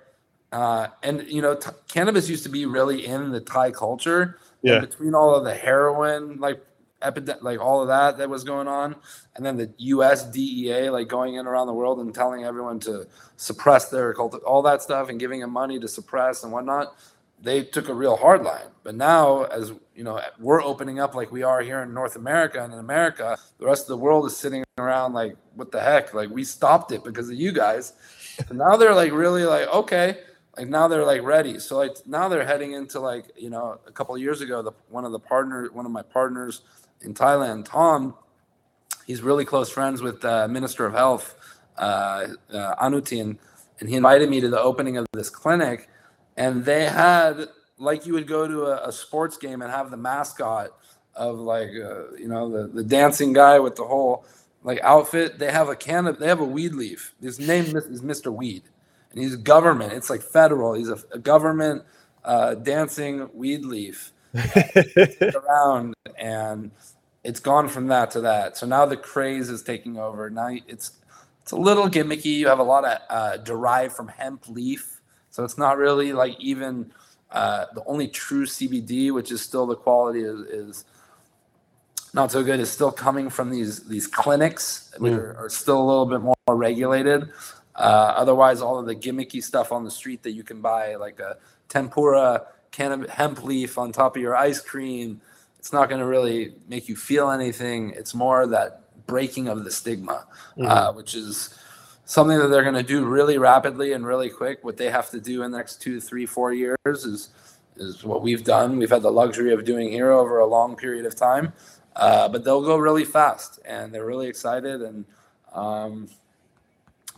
uh, and you know, t- cannabis used to be really in the Thai culture. Yeah. between all of the heroin, like epidemic, like all of that that was going on, and then the U.S. DEA, like going in around the world and telling everyone to suppress their cult, all that stuff, and giving them money to suppress and whatnot they took a real hard line. But now, as you know, we're opening up like we are here in North America and in America, the rest of the world is sitting around like, what the heck? Like we stopped it because of you guys. And now they're like really like, okay. Like now they're like ready. So like now they're heading into like, you know, a couple of years ago, the one of the partner, one of my partners in Thailand, Tom, he's really close friends with the Minister of Health, uh, uh, Anutin, and he invited me to the opening of this clinic and they had like you would go to a, a sports game and have the mascot of like uh, you know the, the dancing guy with the whole like outfit. They have a can of they have a weed leaf. His name is Mr. Weed, and he's government. It's like federal. He's a, a government uh, dancing weed leaf [laughs] around, and it's gone from that to that. So now the craze is taking over. Now it's it's a little gimmicky. You have a lot of uh, derived from hemp leaf so it's not really like even uh, the only true CBD, which is still the quality is, is not so good, is still coming from these these clinics, which mm. are, are, still a little bit more regulated. Uh, otherwise, all of the gimmicky stuff on the street that you can buy, like a tempura cannabis hemp leaf on top of your ice cream, it's not going to really make you feel anything. It's more that breaking of the stigma, mm. uh, which is something that they're going to do really rapidly and really quick. What they have to do in the next two, three, four years is is what we've done. We've had the luxury of doing here over a long period of time, uh, but they'll go really fast, and they're really excited, and um,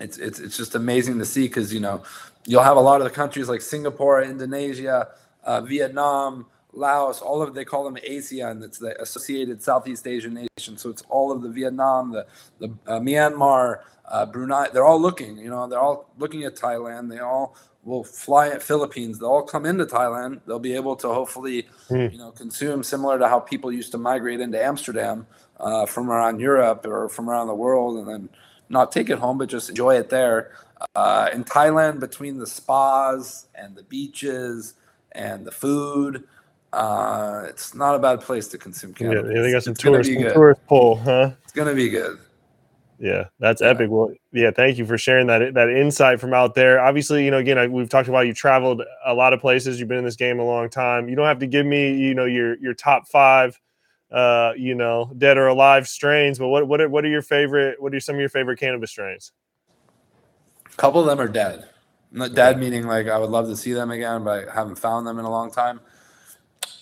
it's it's it's just amazing to see because you know you'll have a lot of the countries like Singapore, Indonesia, uh, Vietnam, Laos, all of they call them ASEAN. It's the Associated Southeast Asian Nation. So it's all of the Vietnam, the the uh, Myanmar, uh, Brunei. They're all looking. You know, they're all looking at Thailand. They all will fly at Philippines. They'll all come into Thailand. They'll be able to hopefully, mm. you know, consume similar to how people used to migrate into Amsterdam uh, from around Europe or from around the world, and then not take it home, but just enjoy it there. Uh, in Thailand, between the spas and the beaches and the food, uh, it's not a bad place to consume cannabis. Yeah, they got some tourist, tourist pull, huh? It's gonna be good. Yeah, that's yeah. epic. Well, yeah, thank you for sharing that that insight from out there. Obviously, you know, again, I, we've talked about you traveled a lot of places. You've been in this game a long time. You don't have to give me, you know, your your top five, uh, you know, dead or alive strains. But what what are, what are your favorite? What are some of your favorite cannabis strains? A couple of them are dead. Not dead meaning like I would love to see them again, but I haven't found them in a long time.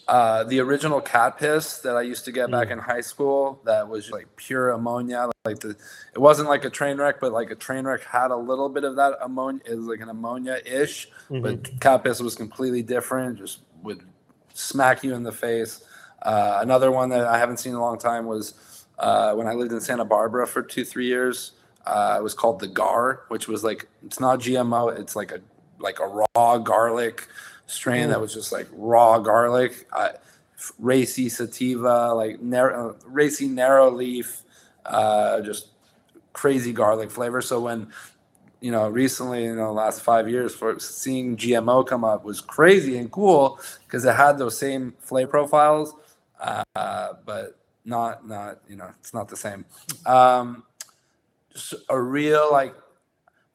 Uh, the original cat piss that I used to get mm. back in high school that was like pure ammonia. Like the, it wasn't like a train wreck, but like a train wreck had a little bit of that ammonia. It was like an ammonia ish, mm-hmm. but cat piss was completely different. Just would smack you in the face. Uh, another one that I haven't seen in a long time was uh, when I lived in Santa Barbara for two three years. Uh, it was called the Gar, which was like it's not GMO. It's like a like a raw garlic strain mm. that was just like raw garlic, uh, racy sativa, like narrow, racy narrow leaf, uh, just crazy garlic flavor. So when you know recently in the last five years for seeing GMO come up was crazy and cool because it had those same flavor profiles, uh, but not not you know it's not the same. Um, just a real like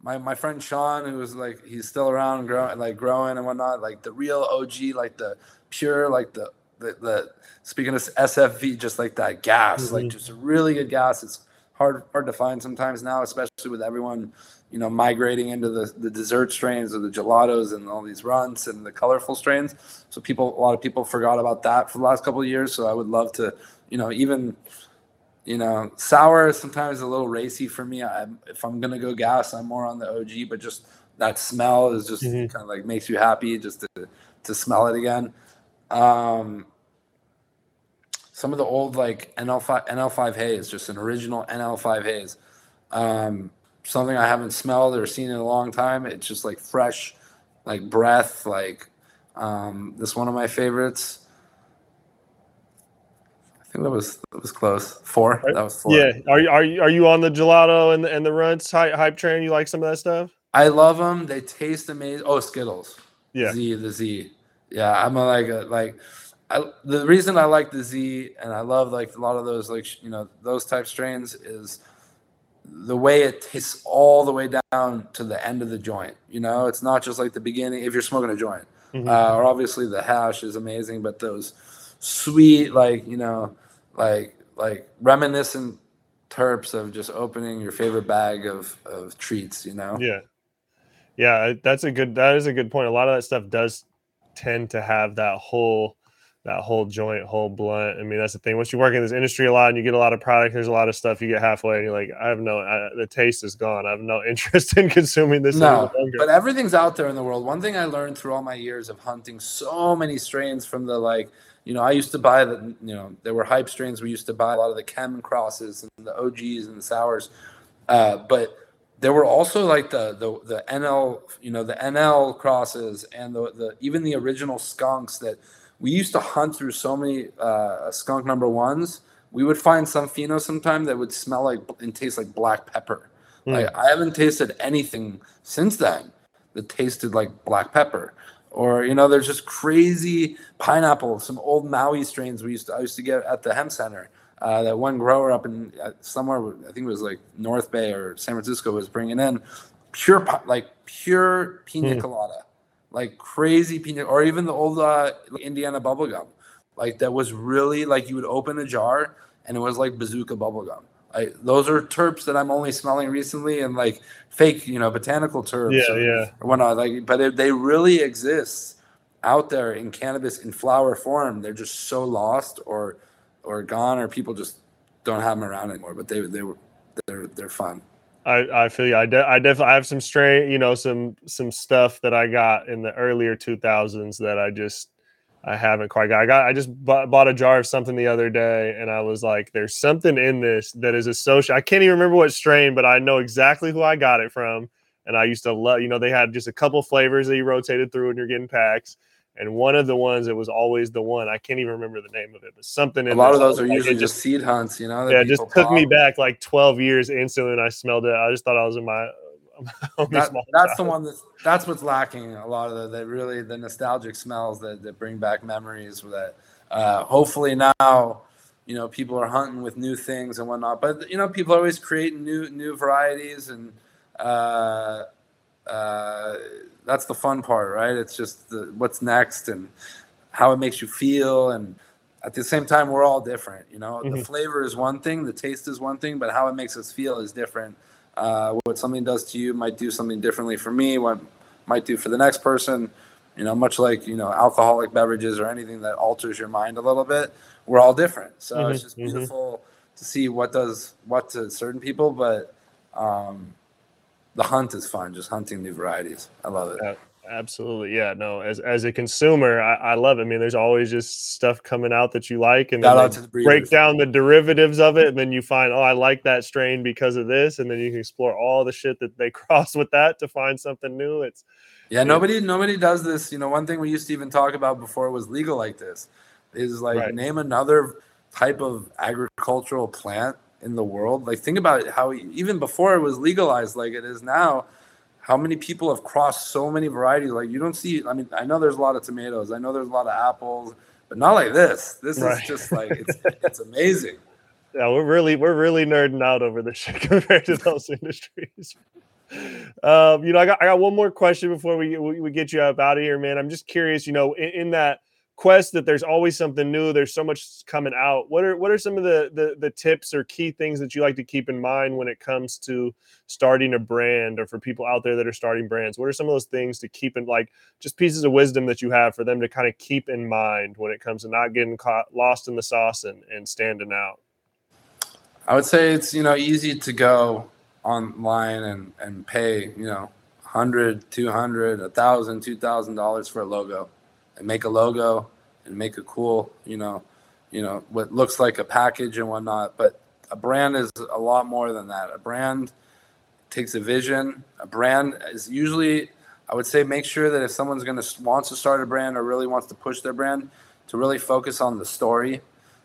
my my friend Sean, who was like he's still around, growing like growing and whatnot, like the real OG, like the pure, like the the, the speaking of SFV, just like that gas, mm-hmm. like just a really good gas. It's hard hard to find sometimes now, especially with everyone, you know, migrating into the the dessert strains or the gelatos and all these Runtz and the colorful strains. So people, a lot of people forgot about that for the last couple of years. So I would love to, you know, even you know, sour is sometimes a little racy for me. I, if I'm gonna go gas, I'm more on the OG, but just that smell is just mm-hmm. kind of like makes you happy just to to smell it again. Um, some of the old like NL5 NL5 haze, just an original NL5 haze. Um, something I haven't smelled or seen in a long time. It's just like fresh, like breath. Like um, this one of my favorites think that was that was close. Four. That was four. Yeah. Are you are you are you on the gelato and the and the Runtz hype, hype train? You like some of that stuff? I love them. They taste amazing. Oh, Zkittlez. Yeah. Z the Z. Yeah, I'm a, like a, like. I, the reason I like the Z and I love like a lot of those like you know those type strains is the way it tastes all the way down to the end of the joint. You know, it's not just like the beginning if you're smoking a joint. Mm-hmm. Uh, or obviously the hash is amazing, but those sweet like you know like like reminiscent terps of just opening your favorite bag of of treats you know? Yeah. Yeah that's a good that is a good point. A lot of that stuff does tend to have that whole that whole joint whole blunt. I mean that's the thing. Once you work in this industry a lot and you get a lot of product there's a lot of stuff you get halfway and you're like i have no I, the taste is gone. I have no [laughs] interest in consuming this no but everything's out there in the world. One thing i learned through all my years of hunting so many strains from the like you know, I used to buy the, you know, there were hype strains. We used to buy a lot of the chem crosses and the OGs and the sours. Uh, but there were also like the, the, the NL, you know, the NL crosses and the, the, even the original skunks that we used to hunt through so many uh, skunk number ones. We would find some pheno sometime that would smell like and taste like black pepper. Mm. Like I haven't tasted anything since then that tasted like black pepper or you know there's just crazy pineapple some old maui strains we used to i used to get at the hemp center uh, that one grower up in uh, somewhere i think it was like north bay or san francisco was bringing in pure like pure pina hmm. colada like crazy pina or even the old uh, indiana bubblegum like that was really like you would open a jar and it was like bazooka bubblegum I, those are terps that I'm only smelling recently, and like fake, you know, botanical terps. Yeah, or, yeah. Or whatnot. Like, but it, they really exist out there in cannabis in flower form. They're just so lost or or gone, or people just don't have them around anymore. But they they were they're they're fun. I, I feel you. I, de- I definitely I have some strain, you know, some some stuff that I got in the earlier 2000s that I just I haven't quite got. I got. I just bought, bought, a jar of something the other day, and I was like, "There's something in this that is associated." I can't even remember what strain, but I know exactly who I got it from. And I used to love. You know, they had just a couple flavors that you rotated through when you're getting packs, and one of the ones that was always the one. I can't even remember the name of it, but something. a lot of those are like usually just seed hunts. You know. Yeah, just took pop. me back like 12 years instantly, and I smelled it. I just thought I was in my [laughs] that, that's the one that's that's what's lacking a lot of the, the really the nostalgic smells that, that bring back memories that uh, hopefully now you know people are hunting with new things and whatnot but you know people are always creating new new varieties and uh, uh, that's the fun part right? It's just the, what's next and how it makes you feel and at the same time we're all different you know? Mm-hmm. the flavor is one thing the taste is one thing but how it makes us feel is different uh, what something does to you might do something differently for me. What might do for the next person. You know, much like you know alcoholic beverages or anything that alters your mind a little bit. We're all different, so mm-hmm, it's just mm-hmm. beautiful mm-hmm. to see what does what to certain people. But um, the hunt is fun, just hunting new varieties. I love it. Absolutely. Yeah. No, as as a consumer, I, I, love it. I mean, there's always just stuff coming out that you like and then the break down the derivatives of it. And then you find, oh, I like that strain because of this. And then you can explore all the shit that they [laughs] cross with that to find something new. It's yeah, nobody nobody does this. You know, one thing we used to even talk about before it was legal like this is like right. name another type of agricultural plant in the world. Like think about how even before it was legalized like it is now how many people have crossed so many varieties? Like you don't see i mean i know there's a lot of tomatoes. I know there's a lot of apples but not like this. This right. is just like it's it's amazing. [laughs] Yeah we're really we're really nerding out over this shit [laughs] compared to those industries. Um you know i got i got one more question before we we, we get you up out of here man. I'm just curious you know in, in that quest that there's always something new there's so much coming out. What are what are some of the, the the tips or key things that you like to keep in mind when it comes to starting a brand or for people out there that are starting brands? What are some of those things to keep in like just pieces of wisdom that you have for them to kind of keep in mind when it comes to not getting caught lost in the sauce and, and standing out? I would say it's you know easy to go online and and pay you know 100 200 a thousand two thousand dollars for a logo and make a logo and make a cool, you know, you know, what looks like a package and whatnot. But a brand is a lot more than that. A brand takes a vision. A brand is usually, I would say, make sure that if someone's going to wants to start a brand or really wants to push their brand, to really focus on the story,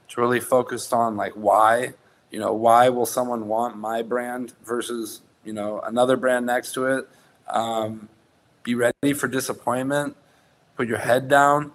to really focus on like why, you know, why will someone want my brand versus you know another brand next to it. Um, be ready for disappointment put your head down,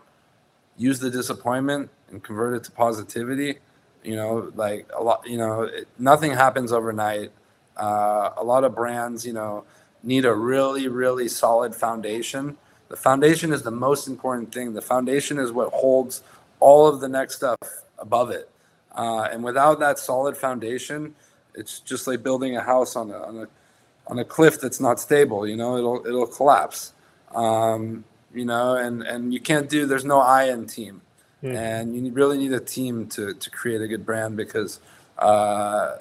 use the disappointment and convert it to positivity. You know, like a lot, you know, it, nothing happens overnight. Uh, a lot of brands, you know, need a really, really solid foundation. The foundation is the most important thing. The foundation is what holds all of the next stuff above it. Uh, and without that solid foundation, it's just like building a house on a, on a on a cliff that's not stable. You know, it'll it'll collapse. Um, you know, and and you can't do. There's no I in team, mm. and you really need a team to to create a good brand because uh,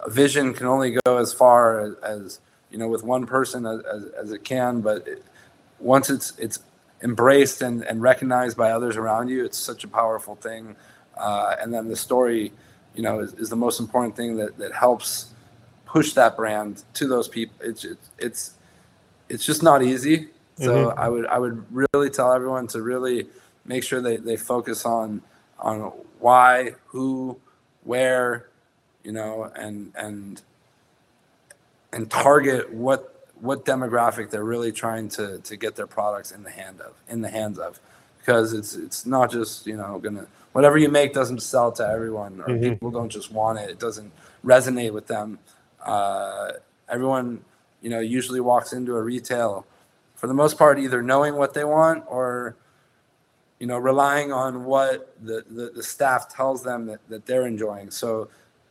a vision can only go as far as, as you know with one person as, as, as it can, but it, once it's it's embraced and, and recognized by others around you, it's such a powerful thing. Uh, and then the story, you know, is, is the most important thing that, that helps push that brand to those people. It's, it's, it's, it's just not easy. So mm-hmm. I would I would really tell everyone to really make sure they, they focus on on why, who, where, you know, and and and target what what demographic they're really trying to to get their products in the hand of in the hands of because it's it's not just you know gonna whatever you make doesn't sell to everyone or mm-hmm. people don't just want it it doesn't resonate with them uh, everyone you know usually walks into a retail for the most part, either knowing what they want or, you know, relying on what the, the, the staff tells them that, that they're enjoying. So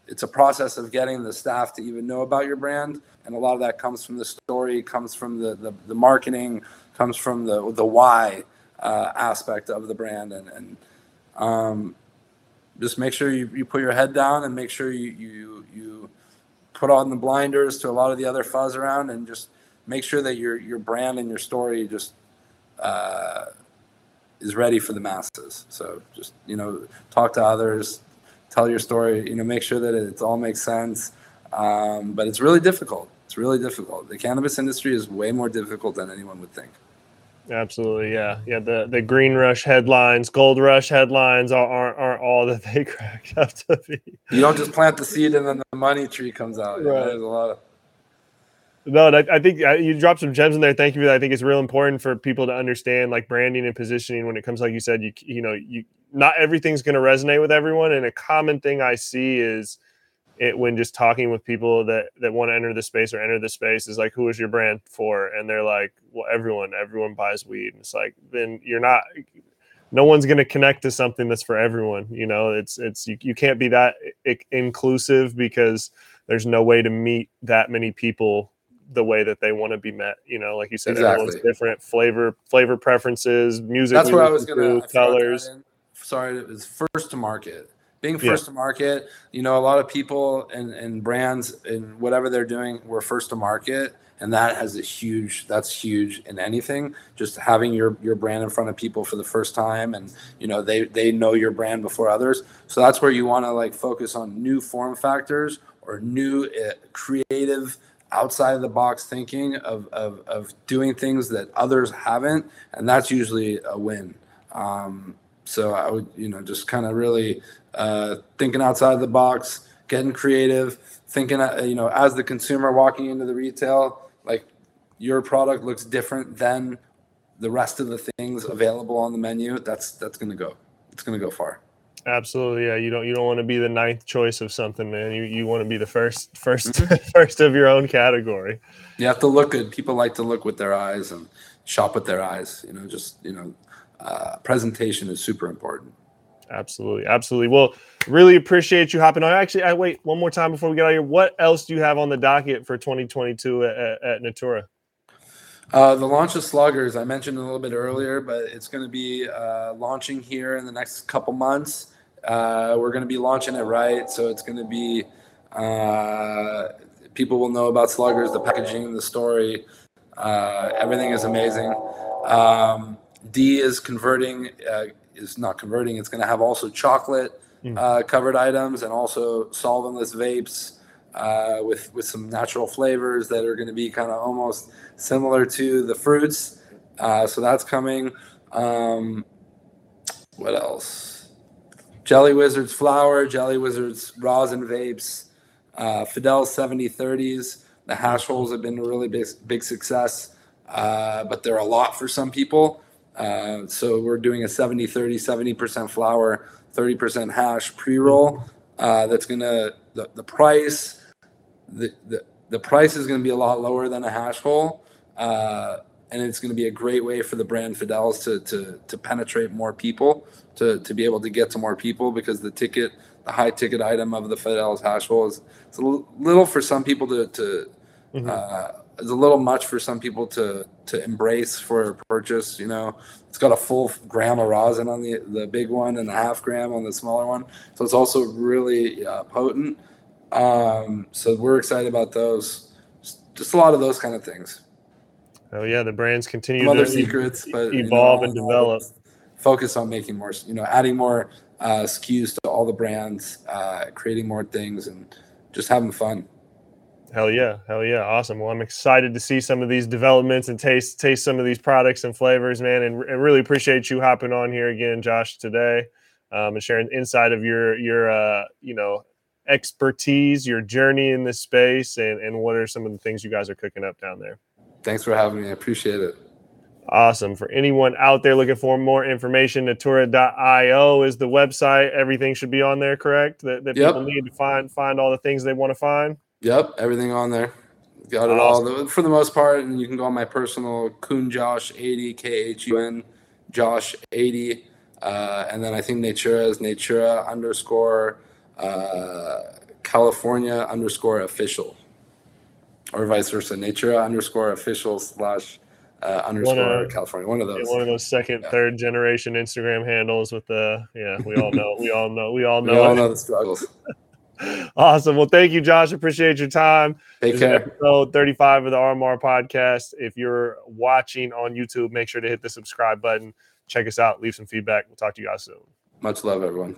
it's a process of getting the staff to even know about your brand. And a lot of that comes from the story, comes from the, the, the marketing, comes from the, the why uh, aspect of the brand. And, and um, just make sure you, you put your head down and make sure you, you, you put on the blinders to a lot of the other fuzz around and just – make sure that your your brand and your story just uh, is ready for the masses. So just you know, talk to others, tell your story. You know, make sure that it all makes sense. Um, but it's really difficult. It's really difficult. The cannabis industry is way more difficult than anyone would think. Absolutely, yeah, yeah. The the green rush headlines, gold rush headlines are, aren't aren't all that they [laughs] cracked up to be. You don't just plant the seed and then the money tree comes out. Right. You know, there's a lot of no, I think uh, you dropped some gems in there. Thank you for that. I think it's real important for people to understand like branding and positioning when it comes, like you said, you you know, you not everything's going to resonate with everyone. And a common thing I see is it when just talking with people that that want to enter the space or enter the space is like, who is your brand for? And they're like, well, everyone, everyone buys weed. And it's like, then you're not. No one's going to connect to something that's for everyone. You know, it's it's you, you can't be that inclusive because there's no way to meet that many people the way that they want to be met. You know, like you said, exactly. everyone's different flavor, flavor preferences, music. That's what I was going to colors. Sorry, it was first to market. Being first yeah. to market, you know, a lot of people and, and brands and whatever they're doing, we're first to market. And that has a huge, that's huge in anything. Just having your, your brand in front of people for the first time and, you know, they, they know your brand before others. So that's where you want to like focus on new form factors or new uh, creative outside of the box thinking of, of, of doing things that others haven't and that's usually a win. Um, so i would you know just kind of really uh, thinking outside of the box getting creative thinking uh, you know as the consumer walking into the retail like your product looks different than the rest of the things available on the menu that's that's going to go. It's going to go far Absolutely, yeah. You don't you don't want to be the ninth choice of something, man. You you want to be the first 1st mm-hmm. [laughs] first of your own category. You have to look good. People like to look with their eyes and shop with their eyes. You know, just you know, uh, presentation is super important. Absolutely, absolutely. Well, really appreciate you hopping on. Actually, I wait one more time before we get out of here. What else do you have on the docket for 2022 at, at, at Natura? Uh, the launch of Sluggers, I mentioned a little bit earlier, but it's going to be uh, launching here in the next couple months. Uh, we're going to be launching it right, so it's going to be uh, people will know about Sluggers, the packaging, the story. Uh, everything is amazing. Um, D is converting, uh, is not converting. It's going to have also chocolate mm. covered items and also solventless vapes uh, with with some natural flavors that are going to be kind of almost similar to the fruits. Uh, so that's coming. Um, what else? Jelly Wizards flower, Jelly Wizards rosin vapes, uh, Fidel 7030s. The hash holes have been a really big, big success, uh, but they're a lot for some people. Uh, so we're doing a 70 30, 70% flower, 30% hash pre roll. Uh, that's going to, the, the price the, the, the price is going to be a lot lower than a hash hole. And it's going to be a great way for the brand Fidels to, to, to penetrate more people, to, to be able to get to more people because the ticket, the high ticket item of the Fidels hash hole is it's a little for some people to, to mm-hmm. uh, it's a little much for some people to, to embrace for a purchase. You know, it's got a full gram of rosin on the, the big one and a half gram on the smaller one. So it's also really uh, potent. Um, so we're excited about those. Just a lot of those kind of things. Oh yeah, the brands continue Some to other secrets, but evolve you know, and develop. Focus on making more, you know, adding more uh, SKUs to all the brands, uh, creating more things, and just having fun. Hell yeah, hell yeah, awesome. Well, I'm excited to see some of these developments and taste taste some of these products and flavors, man. And, and really appreciate you hopping on here again, Josh, today, um, and sharing inside of your your uh, you know expertise, your journey in this space, and, and what are some of the things you guys are cooking up down there. Thanks for having me. I appreciate it. Awesome. For anyone out there looking for more information, natura.io is the website. Everything should be on there, correct? That, that yep. people need to find find all the things they want to find. Yep, everything on there. Got it awesome. all for the most part. And you can go on my personal Khun Josh 80, K H U N Josh 80. Uh, and then I think Natura is Natura underscore uh, California underscore official, or vice versa, Natura underscore official slash uh, underscore of, California. One of those. One of those second, yeah. third generation Instagram handles with the yeah. We all know. we all know. We all know. We all know the struggles. [laughs] awesome. Well, thank you, Josh. Appreciate your time. Take this care. Episode 35 of the RMR podcast. If you're watching on YouTube, make sure to hit the subscribe button check us out, leave some feedback. We'll talk to you guys soon. Much love, everyone.